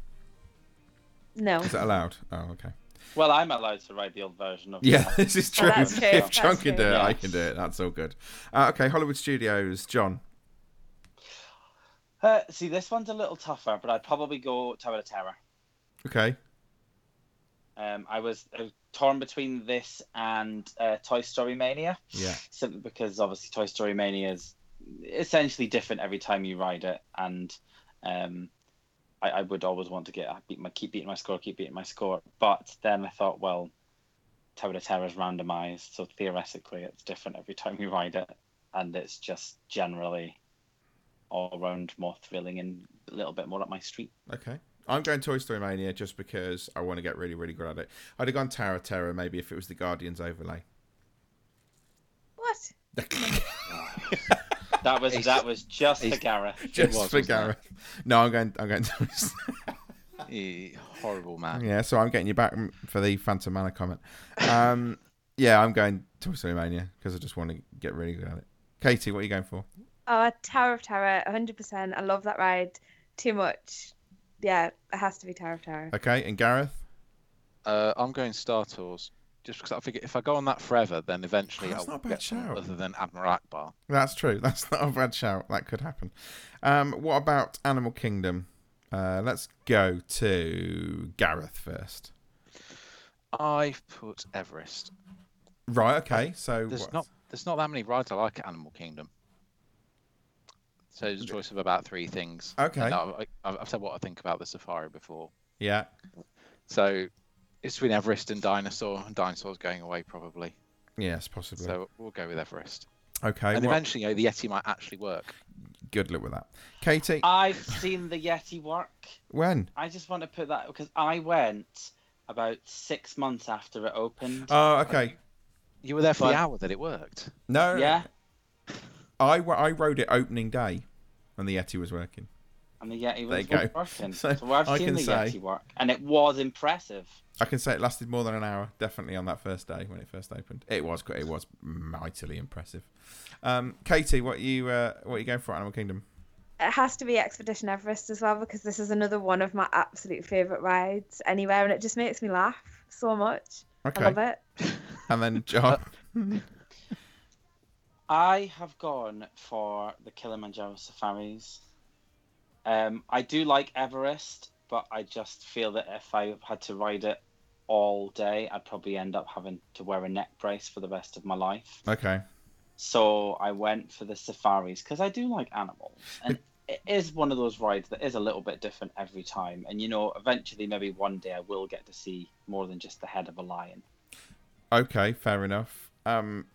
No. Is that allowed? Oh, okay. Well, I'm allowed to ride the old version of Yeah, this is true. that's true, If John can do it, I can do it. That's all good. Uh, okay, Hollywood Studios, John. Uh, see, this one's a little tougher, but I'd probably go Tower of Terror. Okay. Um, I was uh, torn between this and uh, Toy Story Mania, Yeah. simply because obviously Toy Story Mania is essentially different every time you ride it, and um, I, I would always want to get beat my keep beating my score, keep beating my score. But then I thought, well, Tower of Terror is randomized, so theoretically it's different every time you ride it, and it's just generally all around more thrilling and a little bit more up my street. Okay. I'm going Toy Story Mania just because I want to get really, really good at it. I'd have gone Tower of Terror maybe if it was the Guardians overlay. What? That was Ace- that was just for Ace- Gareth. just was, for wasn't it? Gareth. No, I'm going. I'm going. Toy Story. Eh, horrible man. yeah, so I'm getting you back for the Phantom Manor comment. Um, yeah, I'm going Toy Story Mania because I just want to get really good at it. Katie, what are you going for? Oh, Tower of Terror, 100%. I love that ride too much. Yeah, it has to be Tower of Terror. Okay, and Gareth. Uh, I'm going Star Tours. Just because I figure if I go on that forever, then eventually That's I'll not a bad get shout. other than Admiral Ackbar. That's true. That's not a bad shout. That could happen. Um, what about Animal Kingdom? Uh, let's go to Gareth first. I've put Everest. Right. Okay. So There's what- not there's not that many rides I like at Animal Kingdom. So it's a choice of about three things. Okay. And I, I, I've said what I think about the safari before. Yeah. So it's between Everest and Dinosaur, and Dinosaur's going away probably. Yes, possibly. So we'll go with Everest. okay. and well, eventually, you know, the Yeti might actually work. good luck with that. Katie, I've seen the Yeti work. when? I just want to put that because I went about six months after it opened. Oh, okay. You were there for But- the hour that it worked. No, yeah, I, wa- I rode it opening day when the Yeti was working. and the Yeti There was you go. working. So So, I've I seen can the say- Yeti work, and it was impressive. I can say it lasted more than an hour, definitely on that first day when it first opened. It was it was mightily impressive. Um, Katie, what you uh, what you going for Animal Kingdom? It has to be Expedition Everest as well because this is another one of my absolute favourite rides anywhere, and it just makes me laugh so much. I love it. and then John. I have gone for the Kilimanjaro safaris. Um, I do like Everest, but I just feel that if I had to ride it all day, I'd probably end up having to wear a neck brace for the rest of my life. okay, So I went for the safaris because I do like animals, and it is one of those rides that is a little bit different every time. And you know, eventually, maybe one day I will get to see more than just the head of a lion. okay, fair enough. Um,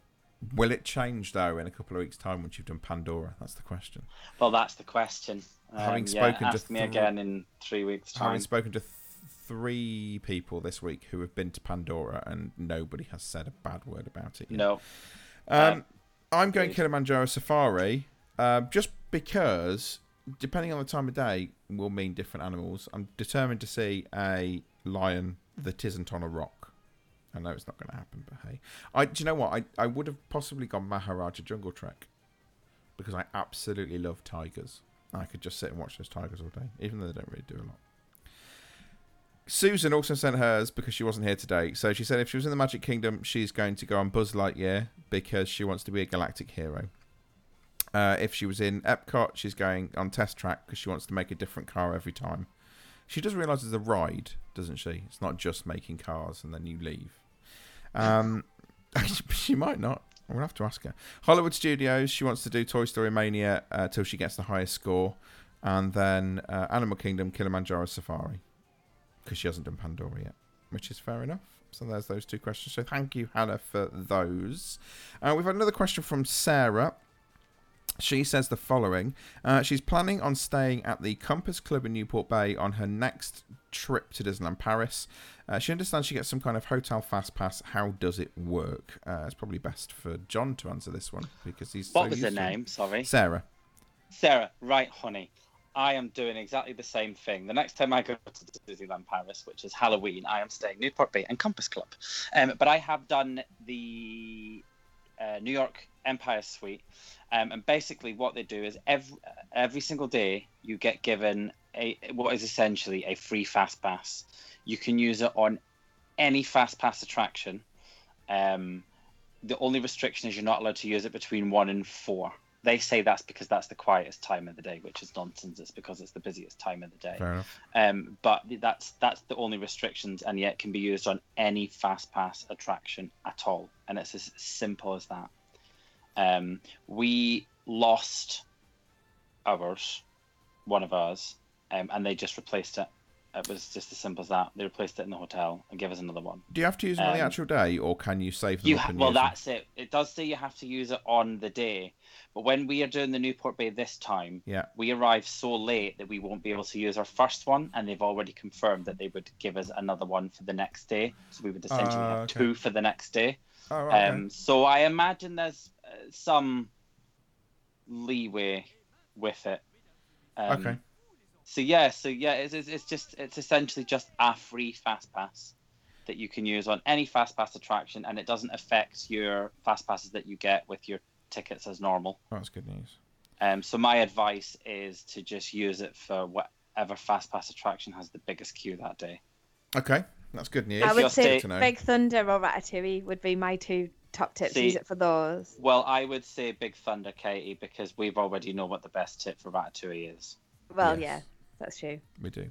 will it change though in a couple of weeks' time once you've done Pandora? That's the question. Well, that's the question. Um, Having yeah, spoken to ask me again in three weeks' time. Having spoken to th- three people this week who have been to Pandora and nobody has said a bad word about it. Yet. No, Um, I'm going. Kilimanjaro Safari um, just because, depending on the time of day, will mean different animals. I'm determined to see a lion that isn't on a rock. I know it's not going to happen, but hey. I, do you know what? I, I would have possibly gone Maharaja Jungle Trek because I absolutely love tigers. I could just sit and watch those tigers all day, even though they don't really do a lot. Susan also sent hers because she wasn't here today. So she said if she was in the Magic Kingdom, she's going to go on Buzz Lightyear because she wants to be a galactic hero. Uh, if she was in Epcot, she's going on Test Track because she wants to make a different car every time. She does realise it's a ride, doesn't she? It's not just making cars and then you leave. Um, she might not. We'll have to ask her. Hollywood Studios, she wants to do Toy Story Mania uh, till she gets the highest score. And then uh, Animal Kingdom, Kilimanjaro Safari because she hasn't done Pandora yet, which is fair enough. So there's those two questions. So thank you, Hannah, for those. Uh, we've had another question from Sarah. She says the following uh, She's planning on staying at the Compass Club in Newport Bay on her next trip to Disneyland Paris. Uh, she understands she gets some kind of hotel fast pass. How does it work? Uh, it's probably best for John to answer this one because he's. what so was her used to it. name? Sorry, Sarah. Sarah. Right, honey. I am doing exactly the same thing. The next time I go to Disneyland Paris, which is Halloween, I am staying Newport Bay and Compass Club. Um, but I have done the uh, New York Empire Suite, um, and basically what they do is every every single day you get given a what is essentially a free fast pass. You can use it on any fast pass attraction. Um, the only restriction is you're not allowed to use it between one and four. They say that's because that's the quietest time of the day, which is nonsense. It's because it's the busiest time of the day. Um, but that's that's the only restrictions, and yet can be used on any fast pass attraction at all, and it's as simple as that. Um, we lost ours, one of ours, um, and they just replaced it. It was just as simple as that. They replaced it in the hotel and gave us another one. Do you have to use it on the Um, actual day, or can you save them You ha- well, that's it. It does say you have to use it on the day, but when we are doing the Newport Bay this time, Yeah. we arrive so late that we won't be able to use our first one, and they've already confirmed that they would give us another one for the next day. So we would essentially Ah, have okay. two for the next day. Oh, right, okay. Um, so I imagine there's uh, some leeway with it. Um, Okay. So yeah, so yeah, it's, it's, it's just it's essentially just a free fast pass that you can use on any fast pass attraction, and it doesn't affect your fast passes that you get with your tickets as normal. That's good news. Um, so my advice is to just use it for whatever fast pass attraction has the biggest queue that day. Okay, that's good news. I would say to know. Big Thunder or Ratatouille would be my two top tips. See- Use it for those. Well, I would say Big Thunder, Katie, because we've already know what the best tip for Ratatouille is. Well, Yes. yeah, that's true. We do.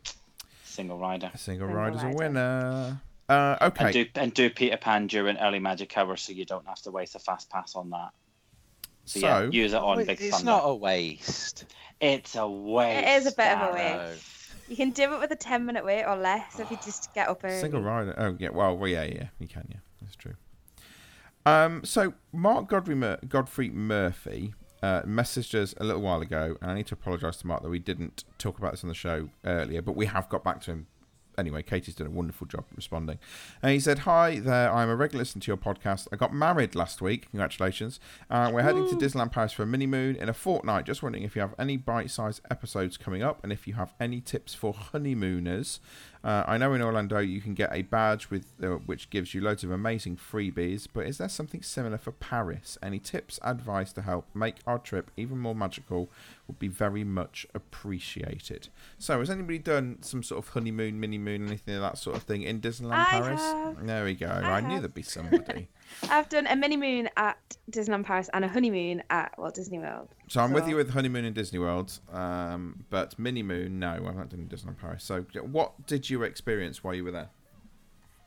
Single rider. A single Single rider's a winner. Uh, okay. And do and do Peter Pan during early magic hour so you don't have to waste a fast pass on that. So, yeah, use it on Big it's Thunder. not a waste. It's a waste. It is a bit of a waste. You can do it with a 10 minute wait or less if you just get up early. Single rider. Oh yeah. Well, well, yeah, yeah. You can. Yeah, that's true. Um, so Mark Godfrey, Mur- Godfrey Murphy uh, messaged us a little while ago, and I need to apologise to Mark that we didn't talk about this on the show earlier, but we have got back to him. Anyway, Katie's done a wonderful job responding. And he said, Hi there, I'm a regular listener to your podcast. I got married last week. Congratulations. Uh, we're heading to Disneyland Paris for a mini moon in a fortnight. Just wondering if you have any bite sized episodes coming up and if you have any tips for honeymooners. Uh, I know in Orlando you can get a badge with uh, which gives you loads of amazing freebies, but is there something similar for Paris? Any tips, advice to help make our trip even more magical would be very much appreciated. So, has anybody done some sort of honeymoon, mini moon, anything of that sort of thing in Disneyland I Paris? have. There we go. I I, knew there'd be somebody. I've done a mini moon at Disneyland Paris and a honeymoon at Walt Disney World. So I'm with you with honeymoon in Disney World, um, but mini moon, no, I've not done Disneyland Paris. So, what did you experience while you were there?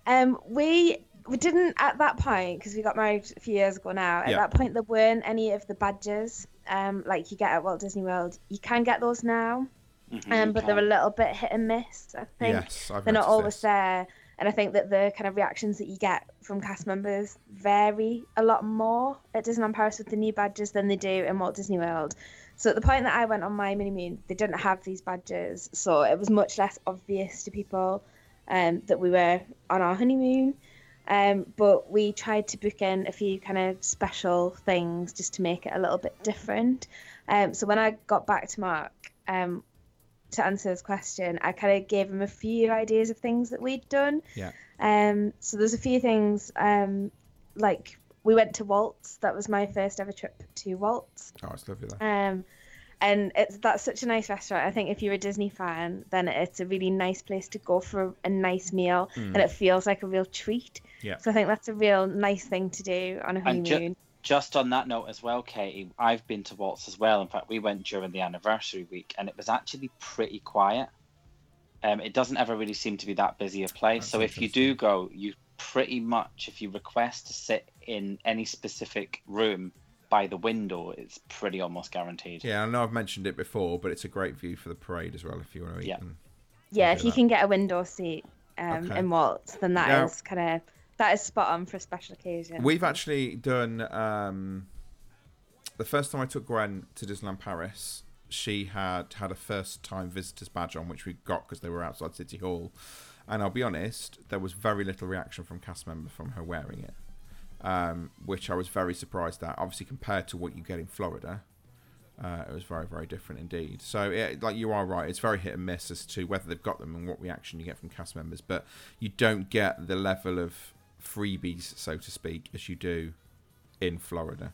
Um, we we didn't at that point because we got married a few years ago now. At Yeah. that point, there weren't any of the badges um like you get at Walt Disney World. You can get those now, Mhm, um, but they're a little bit hit and miss. I think yes, I've they're not always this. there, and I think that the kind of reactions that you get from cast members vary a lot more at Disneyland Paris with the new badges than they do in Walt Disney World. So at the point that I went on my mini moon, they didn't have these badges, so it was much less obvious to people um, that we were on our honeymoon. Um, but we tried to book in a few kind of special things just to make it a little bit different. Um, so when I got back to Mark, um, to answer his question, I kind of gave him a few ideas of things that we'd done. Yeah. Um, so there's a few things, um, like we went to Waltz. That was my first ever trip to Waltz. Oh, it's lovely there. Um, and it's that's such a nice restaurant. I think if you're a Disney fan, then it's a really nice place to go for a nice meal, and it feels like a real treat. Yeah. So I think that's a real nice thing to do on a And ju- honeymoon. Just on that note as well, Katie, I've been to Waltz as well. In fact, we went during the anniversary week, and it was actually pretty quiet. Um, it doesn't ever really seem to be that busy a place. That's so if you do go, you pretty much, if you request to sit in any specific room by the window, it's pretty almost guaranteed. Yeah, I know I've mentioned it before, but it's a great view for the parade as well if you want to eat. Yeah. and- yeah, if you that. can get a window seat um, Okay. in Waltz, then that Now- is kind of that is spot on for a special occasion. We've actually done um, the first time I took Gwen to Disneyland Paris. She had had a first time visitors badge on, which we got because they were outside City Hall. And I'll be honest, there was very little reaction from cast member from her wearing it, um, which I was very surprised at. Obviously, compared to what you get in Florida, uh, it was very, very different indeed. So, yeah, like you are right, it's very hit and miss as to whether they've got them and what reaction you get from cast members. But you don't get the level of freebies, so to speak, as you do in Florida.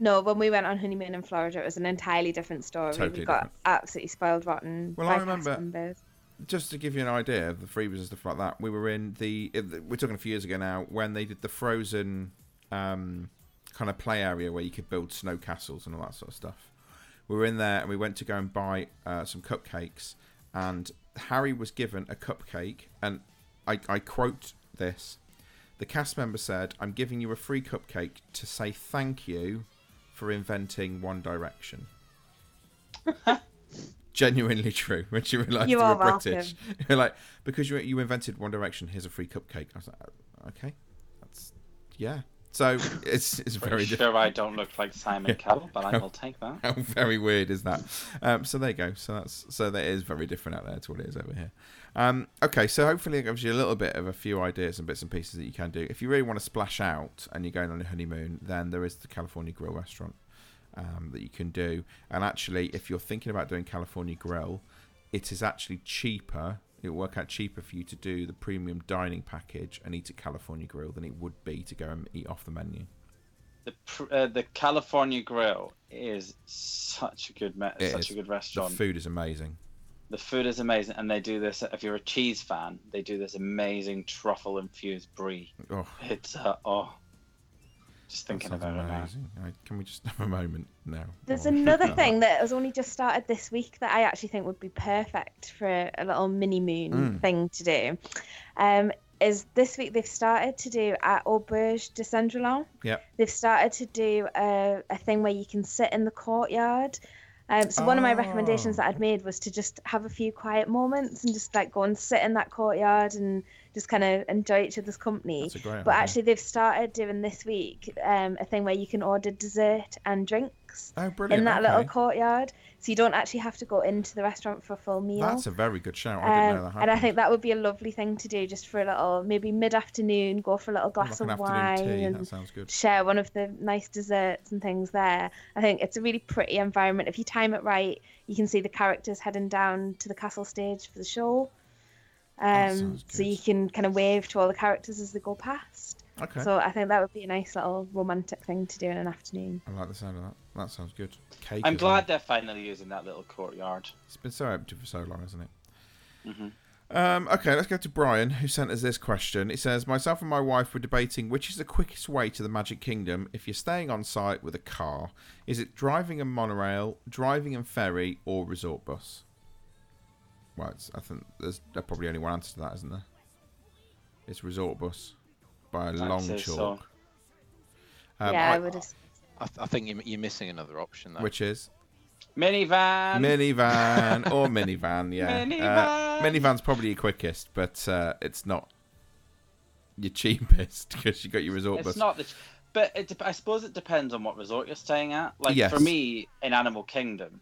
No, when we went on honeymoon in Florida, it was an entirely different story. Totally we got different. absolutely spoiled rotten Well, I cast remember- members. Just to give you an idea of the freebies and stuff like that, we were in the. We're talking a few years ago now when they did the Frozen um, kind of play area where you could build snow castles and all that sort of stuff. We were in there and we went to go and buy uh, some cupcakes, and Harry was given a cupcake, and I, I quote this: the cast member said, "I'm giving you a free cupcake to say thank you for inventing One Direction." Genuinely true. When she realised You they are were British, you're like, because you you invented One Direction, here's a free cupcake. I was like, "Oh, okay, that's yeah. So it's it's very Pretty different. sure I don't look like Simon Cowell, but I will take that. How very weird is that? Um, so there you go. So that's so that is very different out there to what it is over here. Um, okay, so hopefully it gives you a little bit of a few ideas and bits and pieces that you can do. If you really want to splash out and you're going on a honeymoon, then there is the California Grill restaurant um, that you can do. And actually, if you're thinking about doing California Grill, it is actually cheaper. It will work out cheaper for you to do the premium dining package and eat at California Grill than it would be to go and eat off the menu. The uh, the California Grill is such a good me- such is. a good restaurant. The food is amazing. The food is amazing, and they do this. If you're a cheese fan, they do this amazing truffle infused brie. Oh, It's uh, oh, just thinking about it now. amazing. I, can we just have a moment now? There's Oh. another thing that has only just started this week that I actually think would be perfect for a, a little mini moon Mm. thing to do. Um, is this week they've started to do at Auberge de Cendrillon. Yep. They've started to do a, a thing where you can sit in the courtyard. Um, so one of my recommendations Oh. that I'd made was to just have a few quiet moments and just like go and sit in that courtyard and just kind of enjoy each other's company. That's a great But idea. actually, they've started doing this week um, a thing where you can order dessert and drinks Oh, in that little courtyard, so you don't actually have to go into the restaurant for a full meal. That's a very good shout. I didn't know Um, and I think that would be a lovely thing to do just for a little, maybe mid afternoon, go for a little glass like of wine tea. and That sounds good. share one of the nice desserts and things there. I think it's a really pretty environment. If you time it right, you can see the characters heading down to the castle stage for the show. Um, so you can kind of wave to all the characters as they go past. Okay. So I think that would be a nice little romantic thing to do in an afternoon. I like the sound of that. That sounds good. Cake I'm as well. glad they're finally using that little courtyard. It's been so empty for so long, hasn't it? Mm-hmm. Um, okay, let's go to Brian, who sent us this question. It says, Myself and my wife were debating which is the quickest way to the Magic Kingdom if you're staying on site with a car. Is it driving a monorail, driving a ferry, or resort bus? Well, it's, I think there's, there's probably only one answer to that, isn't there? It's resort bus by a I'd long chalk. so. Um, yeah, I, I- would have. I, th- I think you're, you're missing another option though. Which is? Minnie Van. minivan or Minnie Van, yeah. Minnie Van. Uh, Minnie Van's probably your quickest, but uh, it's not your cheapest because you got your resort it's bus. not the. ch- But it, dep- I suppose it depends on what resort you're staying at. Like Yes. for me, in Animal Kingdom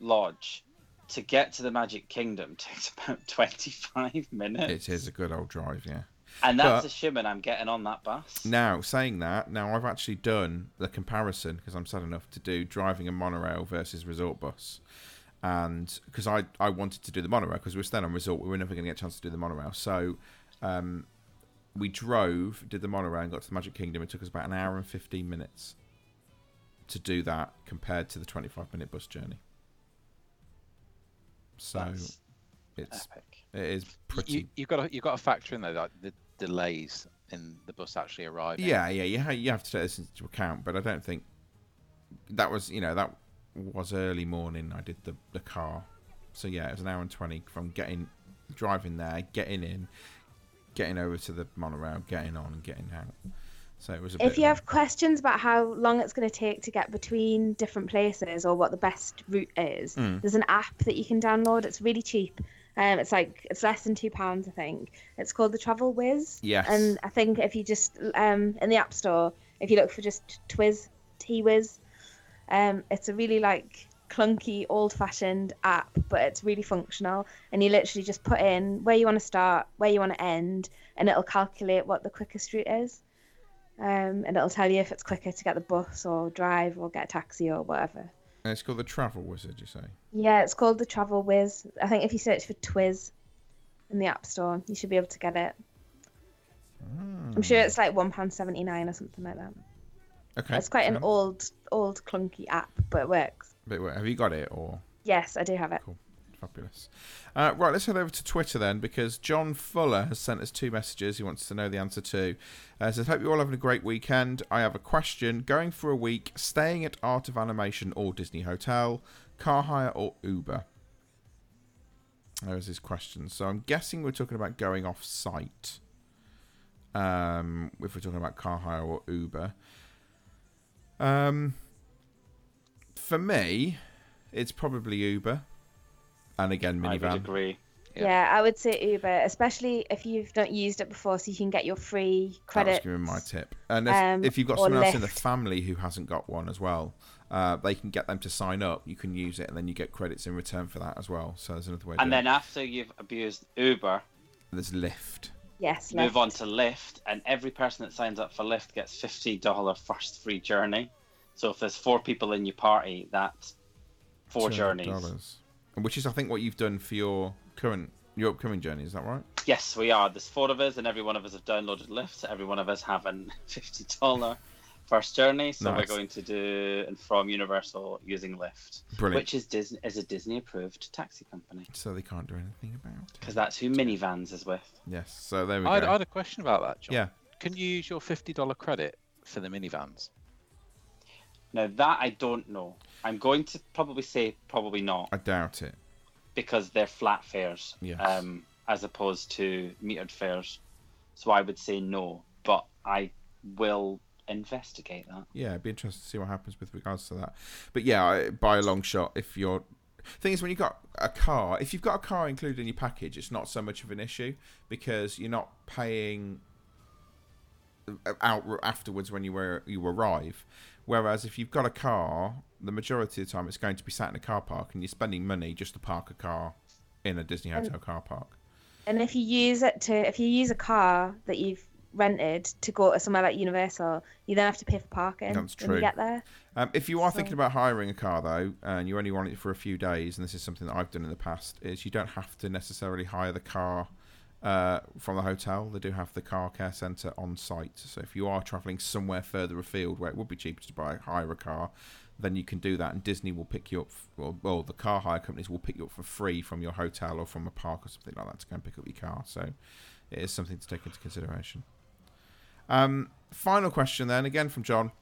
Lodge, to get to the Magic Kingdom takes about 25 minutes. It is a good old drive, yeah. And that's but- assuming I'm getting on that bus. Now, saying that, now I've actually done the comparison because I'm sad enough to do driving a monorail versus resort bus. And because I, I wanted to do the monorail because we were staying on resort, we were never going to get a chance to do the monorail. So um, we drove, did the monorail, and got to the Magic Kingdom. It took us about an hour and 15 minutes to do that compared to the 25 minute bus journey. So That's it's epic. it is pretty. You, you've got to you've got to factor in there like the delays in the bus actually arriving. Yeah, yeah, you ha- you have to take this into account, but I don't think that was you know that was early morning. I did the the car, so yeah, it was an hour and twenty from getting driving there, getting in, getting over to the monorail, getting on, and getting out. So it was a bit. If you have questions about how long it's going to take to get between different places or what the best route is, Mm. there's an app that you can download. It's really cheap. Um, it's like it's less than two pounds, I think. It's called the Travel Whiz. Yes. And I think if you just um in the App Store, if you look for just Twiz, T Whiz, um, it's a really like clunky, old-fashioned app, but it's really functional. And you literally just put in where you want to start, where you want to end, and it'll calculate what the quickest route is. Um, and it'll tell you if it's quicker to get the bus or drive or get a taxi or whatever. and it's called the Travel Wizard. You say? Yeah, it's called the Travel Whiz. I think if you search for Twiz in the App Store, you should be able to get it. I'm sure it's like one pound seventy nine or something like that. Okay. it's quite an old, old clunky app, but it works. But have you got it or? Yes, I do have it. Fabulous. Uh, right, let's head over to Twitter then, because John Fuller has sent us two messages he wants to know the answer to. Uh, says, Hope you're all having a great weekend. I have a question. Going for a week, staying at Art of Animation or Disney Hotel, car hire or Uber? There's his question. So I'm guessing we're talking about going off site. Um, if we're talking about car hire or Uber. Um, for me, it's probably Uber. And again, I would Minnie Van. agree. Yeah. Yeah. I would say Uber, especially if you've not used it before, so you can get your free credit. That was giving my tip. And if, um, if you've got or someone else in the family who hasn't got one as well, uh, they can get them to sign up. You can use it, and then you get credits in return for that as well. So there's another way. And then it. after you've abused Uber, there's Lyft. Yes, move on to Lyft, and every person that signs up for Lyft gets fifty dollar first free journey. So if there's four people in your party, that's four journeys. $200. And Which is, I think, what you've done for your current, your upcoming journey. Is that right? Yes, we are. There's four of us, and every one of us have downloaded Lyft. Every one of us have a fifty dollar first journey. So Nice. we're going to do and from Universal using Lyft, Brilliant. which is Disney is a Disney approved taxi company So they can't do anything about it. because that's who Minnie Vans is with. Yes. So there we I, go. I had a question about that, John. Yeah. Can you use your fifty dollar credit for the Minnie Vans? Now that I don't know. I'm going to probably say probably not I doubt it. because they're flat fares, Yes. um, as opposed to metered fares. So I would say no, but I will investigate that. Yeah, it'd be interesting to see what happens with regards to that. But yeah, by a long shot, if you're thing is when you've got a car, if you've got a car included in your package, it's not so much of an issue because you're not paying out afterwards when you were you arrive. Whereas if you've got a car, the majority of the time it's going to be sat in a car park, and you're spending money just to park a car in a Disney hotel car park. And if you use it to, if you use a car that you've rented to go to somewhere like Universal, you then have to pay for parking That's when true. you get there. Um, if you are So- thinking about hiring a car though, and you only want it for a few days, and this is something that I've done in the past, is you don't have to necessarily hire the car uh, from the hotel. They do have the car care centre on site. So if you are travelling somewhere further afield where it would be cheaper to buy hire a car, then you can do that, and Disney will pick you up. Well, well, the car hire companies will pick you up for free from your hotel or from a park or something like that to go and pick up your car. So it is something to take into consideration. Um, final question then, again from John.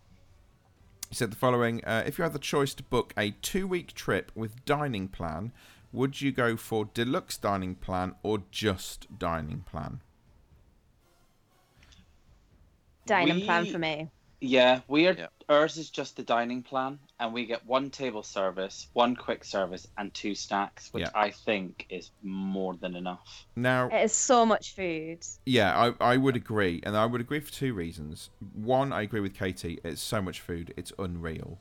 He said the following: uh, If you had the choice to book a two-week trip with dining plan, would you go for deluxe dining plan or just dining plan? Dining plan for me. Yeah, we are. Yeah. Ours is just the dining plan, and we get one table service, one quick service, and two snacks, which Yeah. I think is more than enough. Now, It is so much food. yeah, I, I would agree, and I would agree for two reasons. One, I agree with Katie. It's so much food; it's unreal.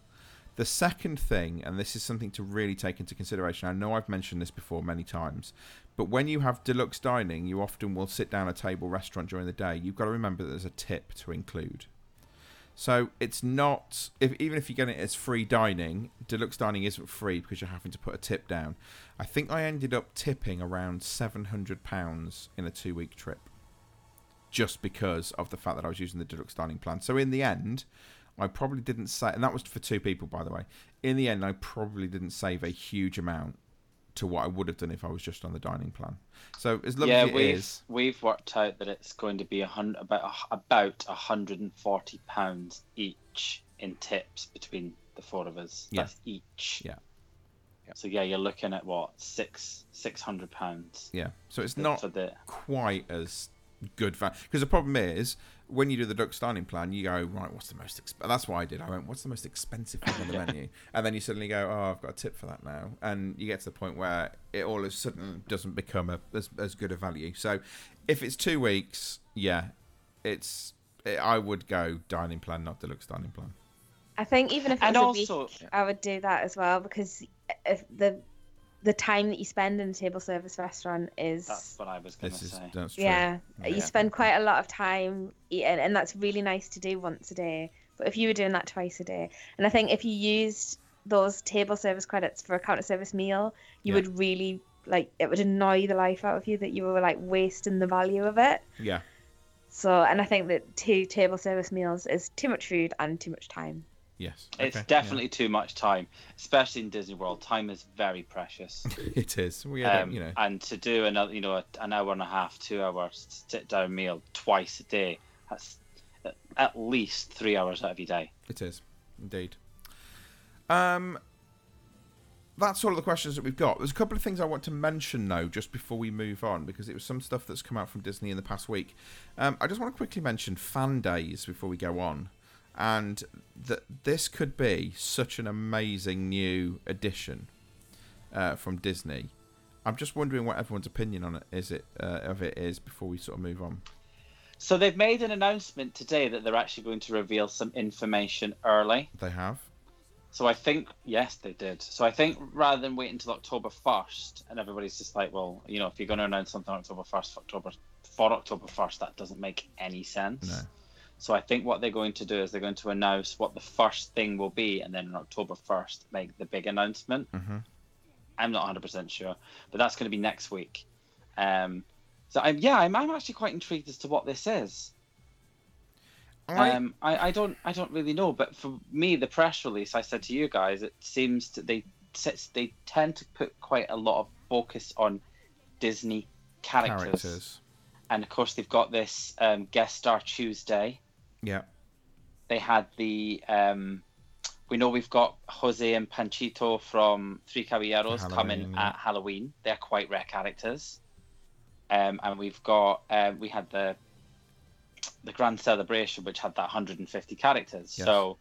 The second thing, and this is something to really take into consideration. I know I've mentioned this before many times, but when you have deluxe dining, you often will sit down at a table restaurant during the day. You've got to remember that there's a tip to include. So it's not if even if you get it as free dining, deluxe dining isn't free because you're having to put a tip down. I think I ended up tipping around seven hundred pounds in a two week trip, just because of the fact that I was using the deluxe dining plan. So in the end, I probably didn't say, and that was for two people by the way. In the end, I probably didn't save a huge amount to what I would have done if I was just on the dining plan. So as lovely yeah, as it we've is, we've worked out that it's going to be a hundred about about hundred and forty pounds each in tips between the four of us. Yeah. That's each. Yeah. Yeah. So yeah, you're looking at what six six hundred pounds. yeah. So it's not the quite as good value because the problem is when you do the duck dining plan, you go right. What's the most? Exp-? That's what I did. I went, what's the most expensive thing on the menu? And then you suddenly go, oh, I've got a tip for that now, and you get to the point where it all of a sudden doesn't become a, as as good a value. So if it's two weeks, yeah, it's it, I would go dining plan, not deluxe dining plan. I think even if it And was a also- week, I would do that as well because if the the time that you spend in a table service restaurant is that's what I was going This to is say. that's true. yeah, Yeah. you spend quite a lot of time eating, and that's really nice to do once a day. But if you were doing that twice a day, and I think if you used those table service credits for a counter service meal, you Yeah. would really like it would annoy the life out of you that you were like wasting the value of it. Yeah. So, and I think that two table service meals is too much food and too much time. Yes. It's Okay, yeah. definitely too much time, especially in Disney World. Time is very precious. it is. We had, um, you know. and to do another, you know, an hour and a half, two hours sit down meal twice a day, that's at least three hours out of your day. It is, indeed. Um, that's all of the questions that we've got. There's a couple of things I want to mention though, just before we move on, because it was some stuff that's come out from Disney in the past week. Um, I just want to quickly mention fan days before we go on, and that this could be such an amazing new addition uh, from Disney. I'm just wondering what everyone's opinion on it is. It uh, of it is before we sort of move on. So they've made an announcement today that they're actually going to reveal some information early. They have. So I think yes, they did. So I think rather than wait until October first, and everybody's just like, well, you know, if you're going to announce something on October first, for October for October first, that doesn't make any sense. No. So I think what they're going to do is they're going to announce what the first thing will be, and then on October first, make the big announcement. Mhm. I'm not 100 percent sure, but that's going to be next week. Um, so I'm yeah, I'm, I'm actually quite intrigued as to what this is. I, Um, I, I don't I don't really know, but for me, the press release I said to you guys, it seems that they they tend to put quite a lot of focus on Disney characters, characters. and of course they've got this um, guest star Tuesday. Yeah. They had the um, we know we've got Jose and Panchito from Three Caballeros Halloween, coming yeah. at Halloween. They're quite rare characters. Um, and we've got um, we had the the grand celebration which had that 150 characters. Yes. So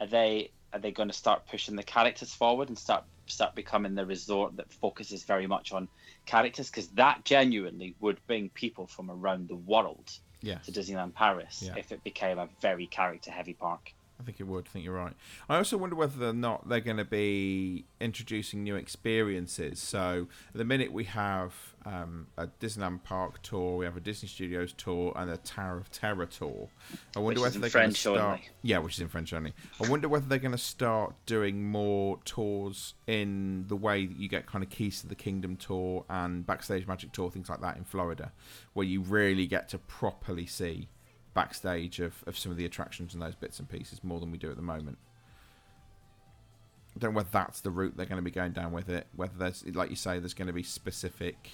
are they are they going to start pushing the characters forward and start start becoming the resort that focuses very much on characters because that genuinely would bring people from around the world Yeah. to Disneyland Paris Yeah. if it became a very character heavy park. I think it would. I think you're right. I also wonder whether or not they're going to be introducing new experiences. So at the minute we have um, a Disneyland Park tour, we have a Disney Studios tour, and a Tower of Terror tour. I wonder Which is whether they're going to French start. only. Yeah, which is in French only. I wonder whether they're going to start doing more tours in the way that you get kind of Keys to the Kingdom tour and Backstage Magic tour, things like that in Florida, where you really get to properly see backstage of, of some of the attractions and those bits and pieces more than we do at the moment. I don't know whether that's the route they're going to be going down with it. Whether there's, like you say, there's going to be specific.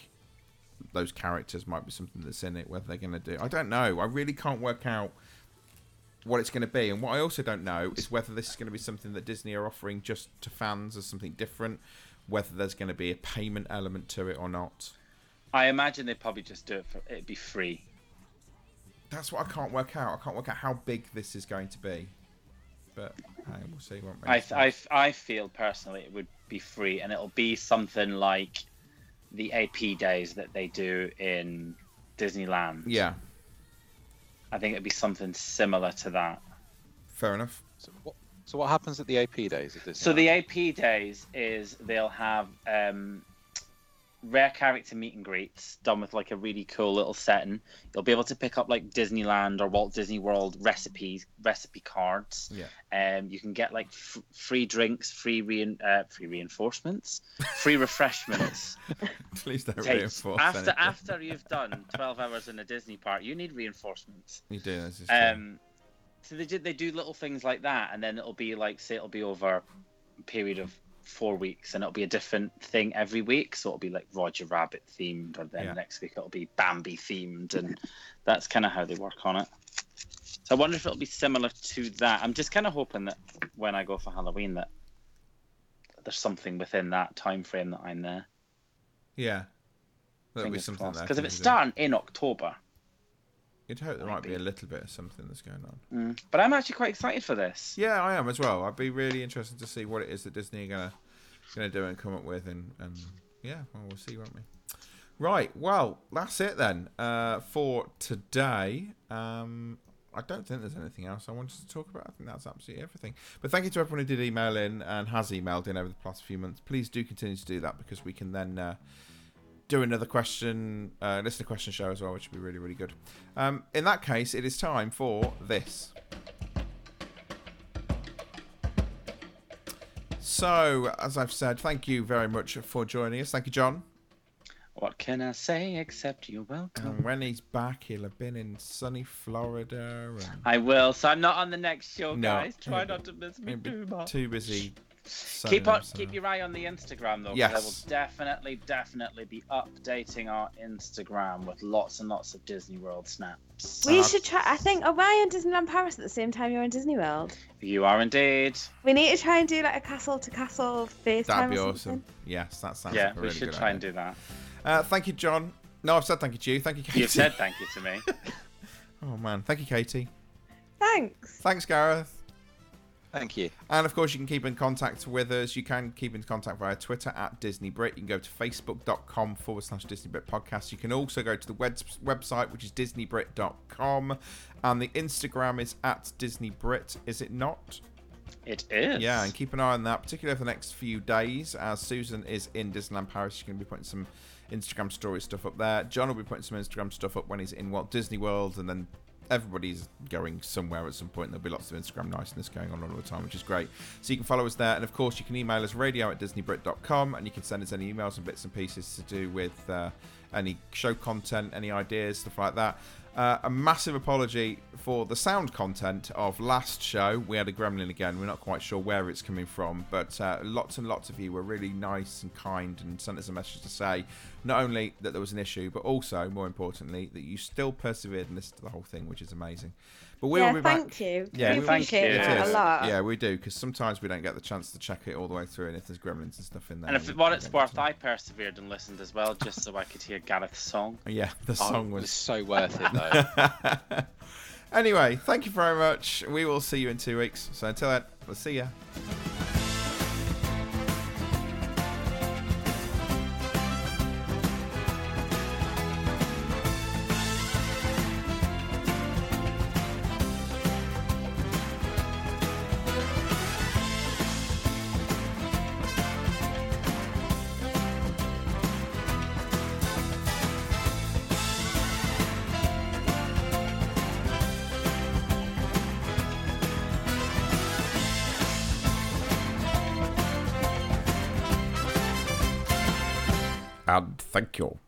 Those characters might be something that's in it. Whether they're going to do, I don't know. I really can't work out what it's going to be. And what I also don't know is whether this is going to be something that Disney are offering just to fans as something different. Whether there's going to be a payment element to it or not. I imagine they'd probably just do it for it'd be free. That's what I can't work out. I can't work out how big this is going to be. But hey, we'll see. Won't? I, I, I feel personally it would be free and it'll be something like the AP days that they do in Disneyland. yeah, I think it'd be something similar to that. fair enough. So what, so what happens at the AP days of this? So the AP days is they'll have um, rare character meet and greets done with like a really cool little setting. You'll be able to pick up like Disneyland or Walt Disney World recipes, recipe cards. Yeah. Um, you can get like f- free drinks, free rein- uh, free reinforcements, free refreshments. Please don't Takes- reinforce after anything. after you've done twelve hours in a Disney park, you need reinforcements. You do. This is true. Um, so they do, they do little things like that, and then it'll be like say it'll be over a period of four weeks, and it'll be a different thing every week. So it'll be like Roger Rabbit themed, or then Yeah. next week it'll be Bambi themed, and that's kind of how they work on it. So I wonder if it'll be similar to that. I'm just kind of hoping that when I go for Halloween that there's something within that time frame that I'm there. yeah. There'll be something. Because if it's you to do. starting in October, you'd hope there might be. a little bit of something that's going on. mm, but I'm actually quite excited for this. Yeah, I am as well. I'd be really interested to see what it is that Disney are gonna gonna do and come up with, and and yeah, well, we'll see, won't we? Right. Well, that's it then uh, for today. Um, I don't think there's anything else I wanted to talk about. I think that's absolutely everything. But thank you to everyone who did email in and has emailed in over the past few months. Please do continue to do that because we can then uh, do another question, uh, listener question show as well, which would be really, really good. Um, in that case, it is time for this. So, as I've said, thank you very much for joining us. Thank you, John. What can I say except you're welcome? And when he's back, he'll have been in sunny Florida. And I will. So I'm not on the next show, No. guys. Try not to miss me too much. too busy. Keep on, up keep your eye on the Instagram though. 'cause I Yes. will definitely, definitely be updating our Instagram with lots and lots of Disney World snaps. We Uh, should try. I think. Are I in Disneyland Paris at the same time you're in Disney World? You are indeed. We need to try and do like a castle to castle FaceTime. That'd be or awesome. Yes, that sounds yeah, like a we really should good try idea. and do that. Uh, thank you, John. No, I've said thank you to you. Thank you, Katie. You've said thank you to me. Oh man, thank you, Katie. Thanks. Thanks, Gareth. Thank you. And of course, you can keep in contact with us. You can keep in contact via Twitter at Disney Brit. You can go to facebook.com forward slash Disney Brit podcast. You can also go to the web- website, which is disneybrit.com. And the Instagram is at Disney Brit, is it not? It is. Yeah, and keep an eye on that, particularly for the next few days. As Susan is in Disneyland Paris, she's going to be putting some Instagram story stuff up there. John will be putting some Instagram stuff up when he's in Walt Disney World, and then everybody's going somewhere at some point. There'll be lots of Instagram niceness going on all the time, which is great. So you can follow us there, and of course, you can email us radio at disneybrit.com, and you can send us any emails and bits and pieces to do with uh, any show content, any ideas, stuff like that. Uh, a massive apology for the sound content of last show. We had a gremlin again. We're not quite sure where it's coming from, but uh, lots and lots of you were really nice and kind and sent us a message to say not only that there was an issue, but also, more importantly, that you still persevered and listened to the whole thing, which is amazing. But we yeah, will be thank back. you. Yeah, we we- thank appreciate you. It that is. a lot. Yeah, we do, because sometimes we don't get the chance to check it all the way through, and if there's gremlins and stuff in there. And if what it's don't worth, I persevered and listened as well, just so I could hear Gareth's song. Yeah, the Oh, song it was was. so worth it though. anyway, thank you very much. We will see you in two weeks. So until then, we'll see ya. Thank you.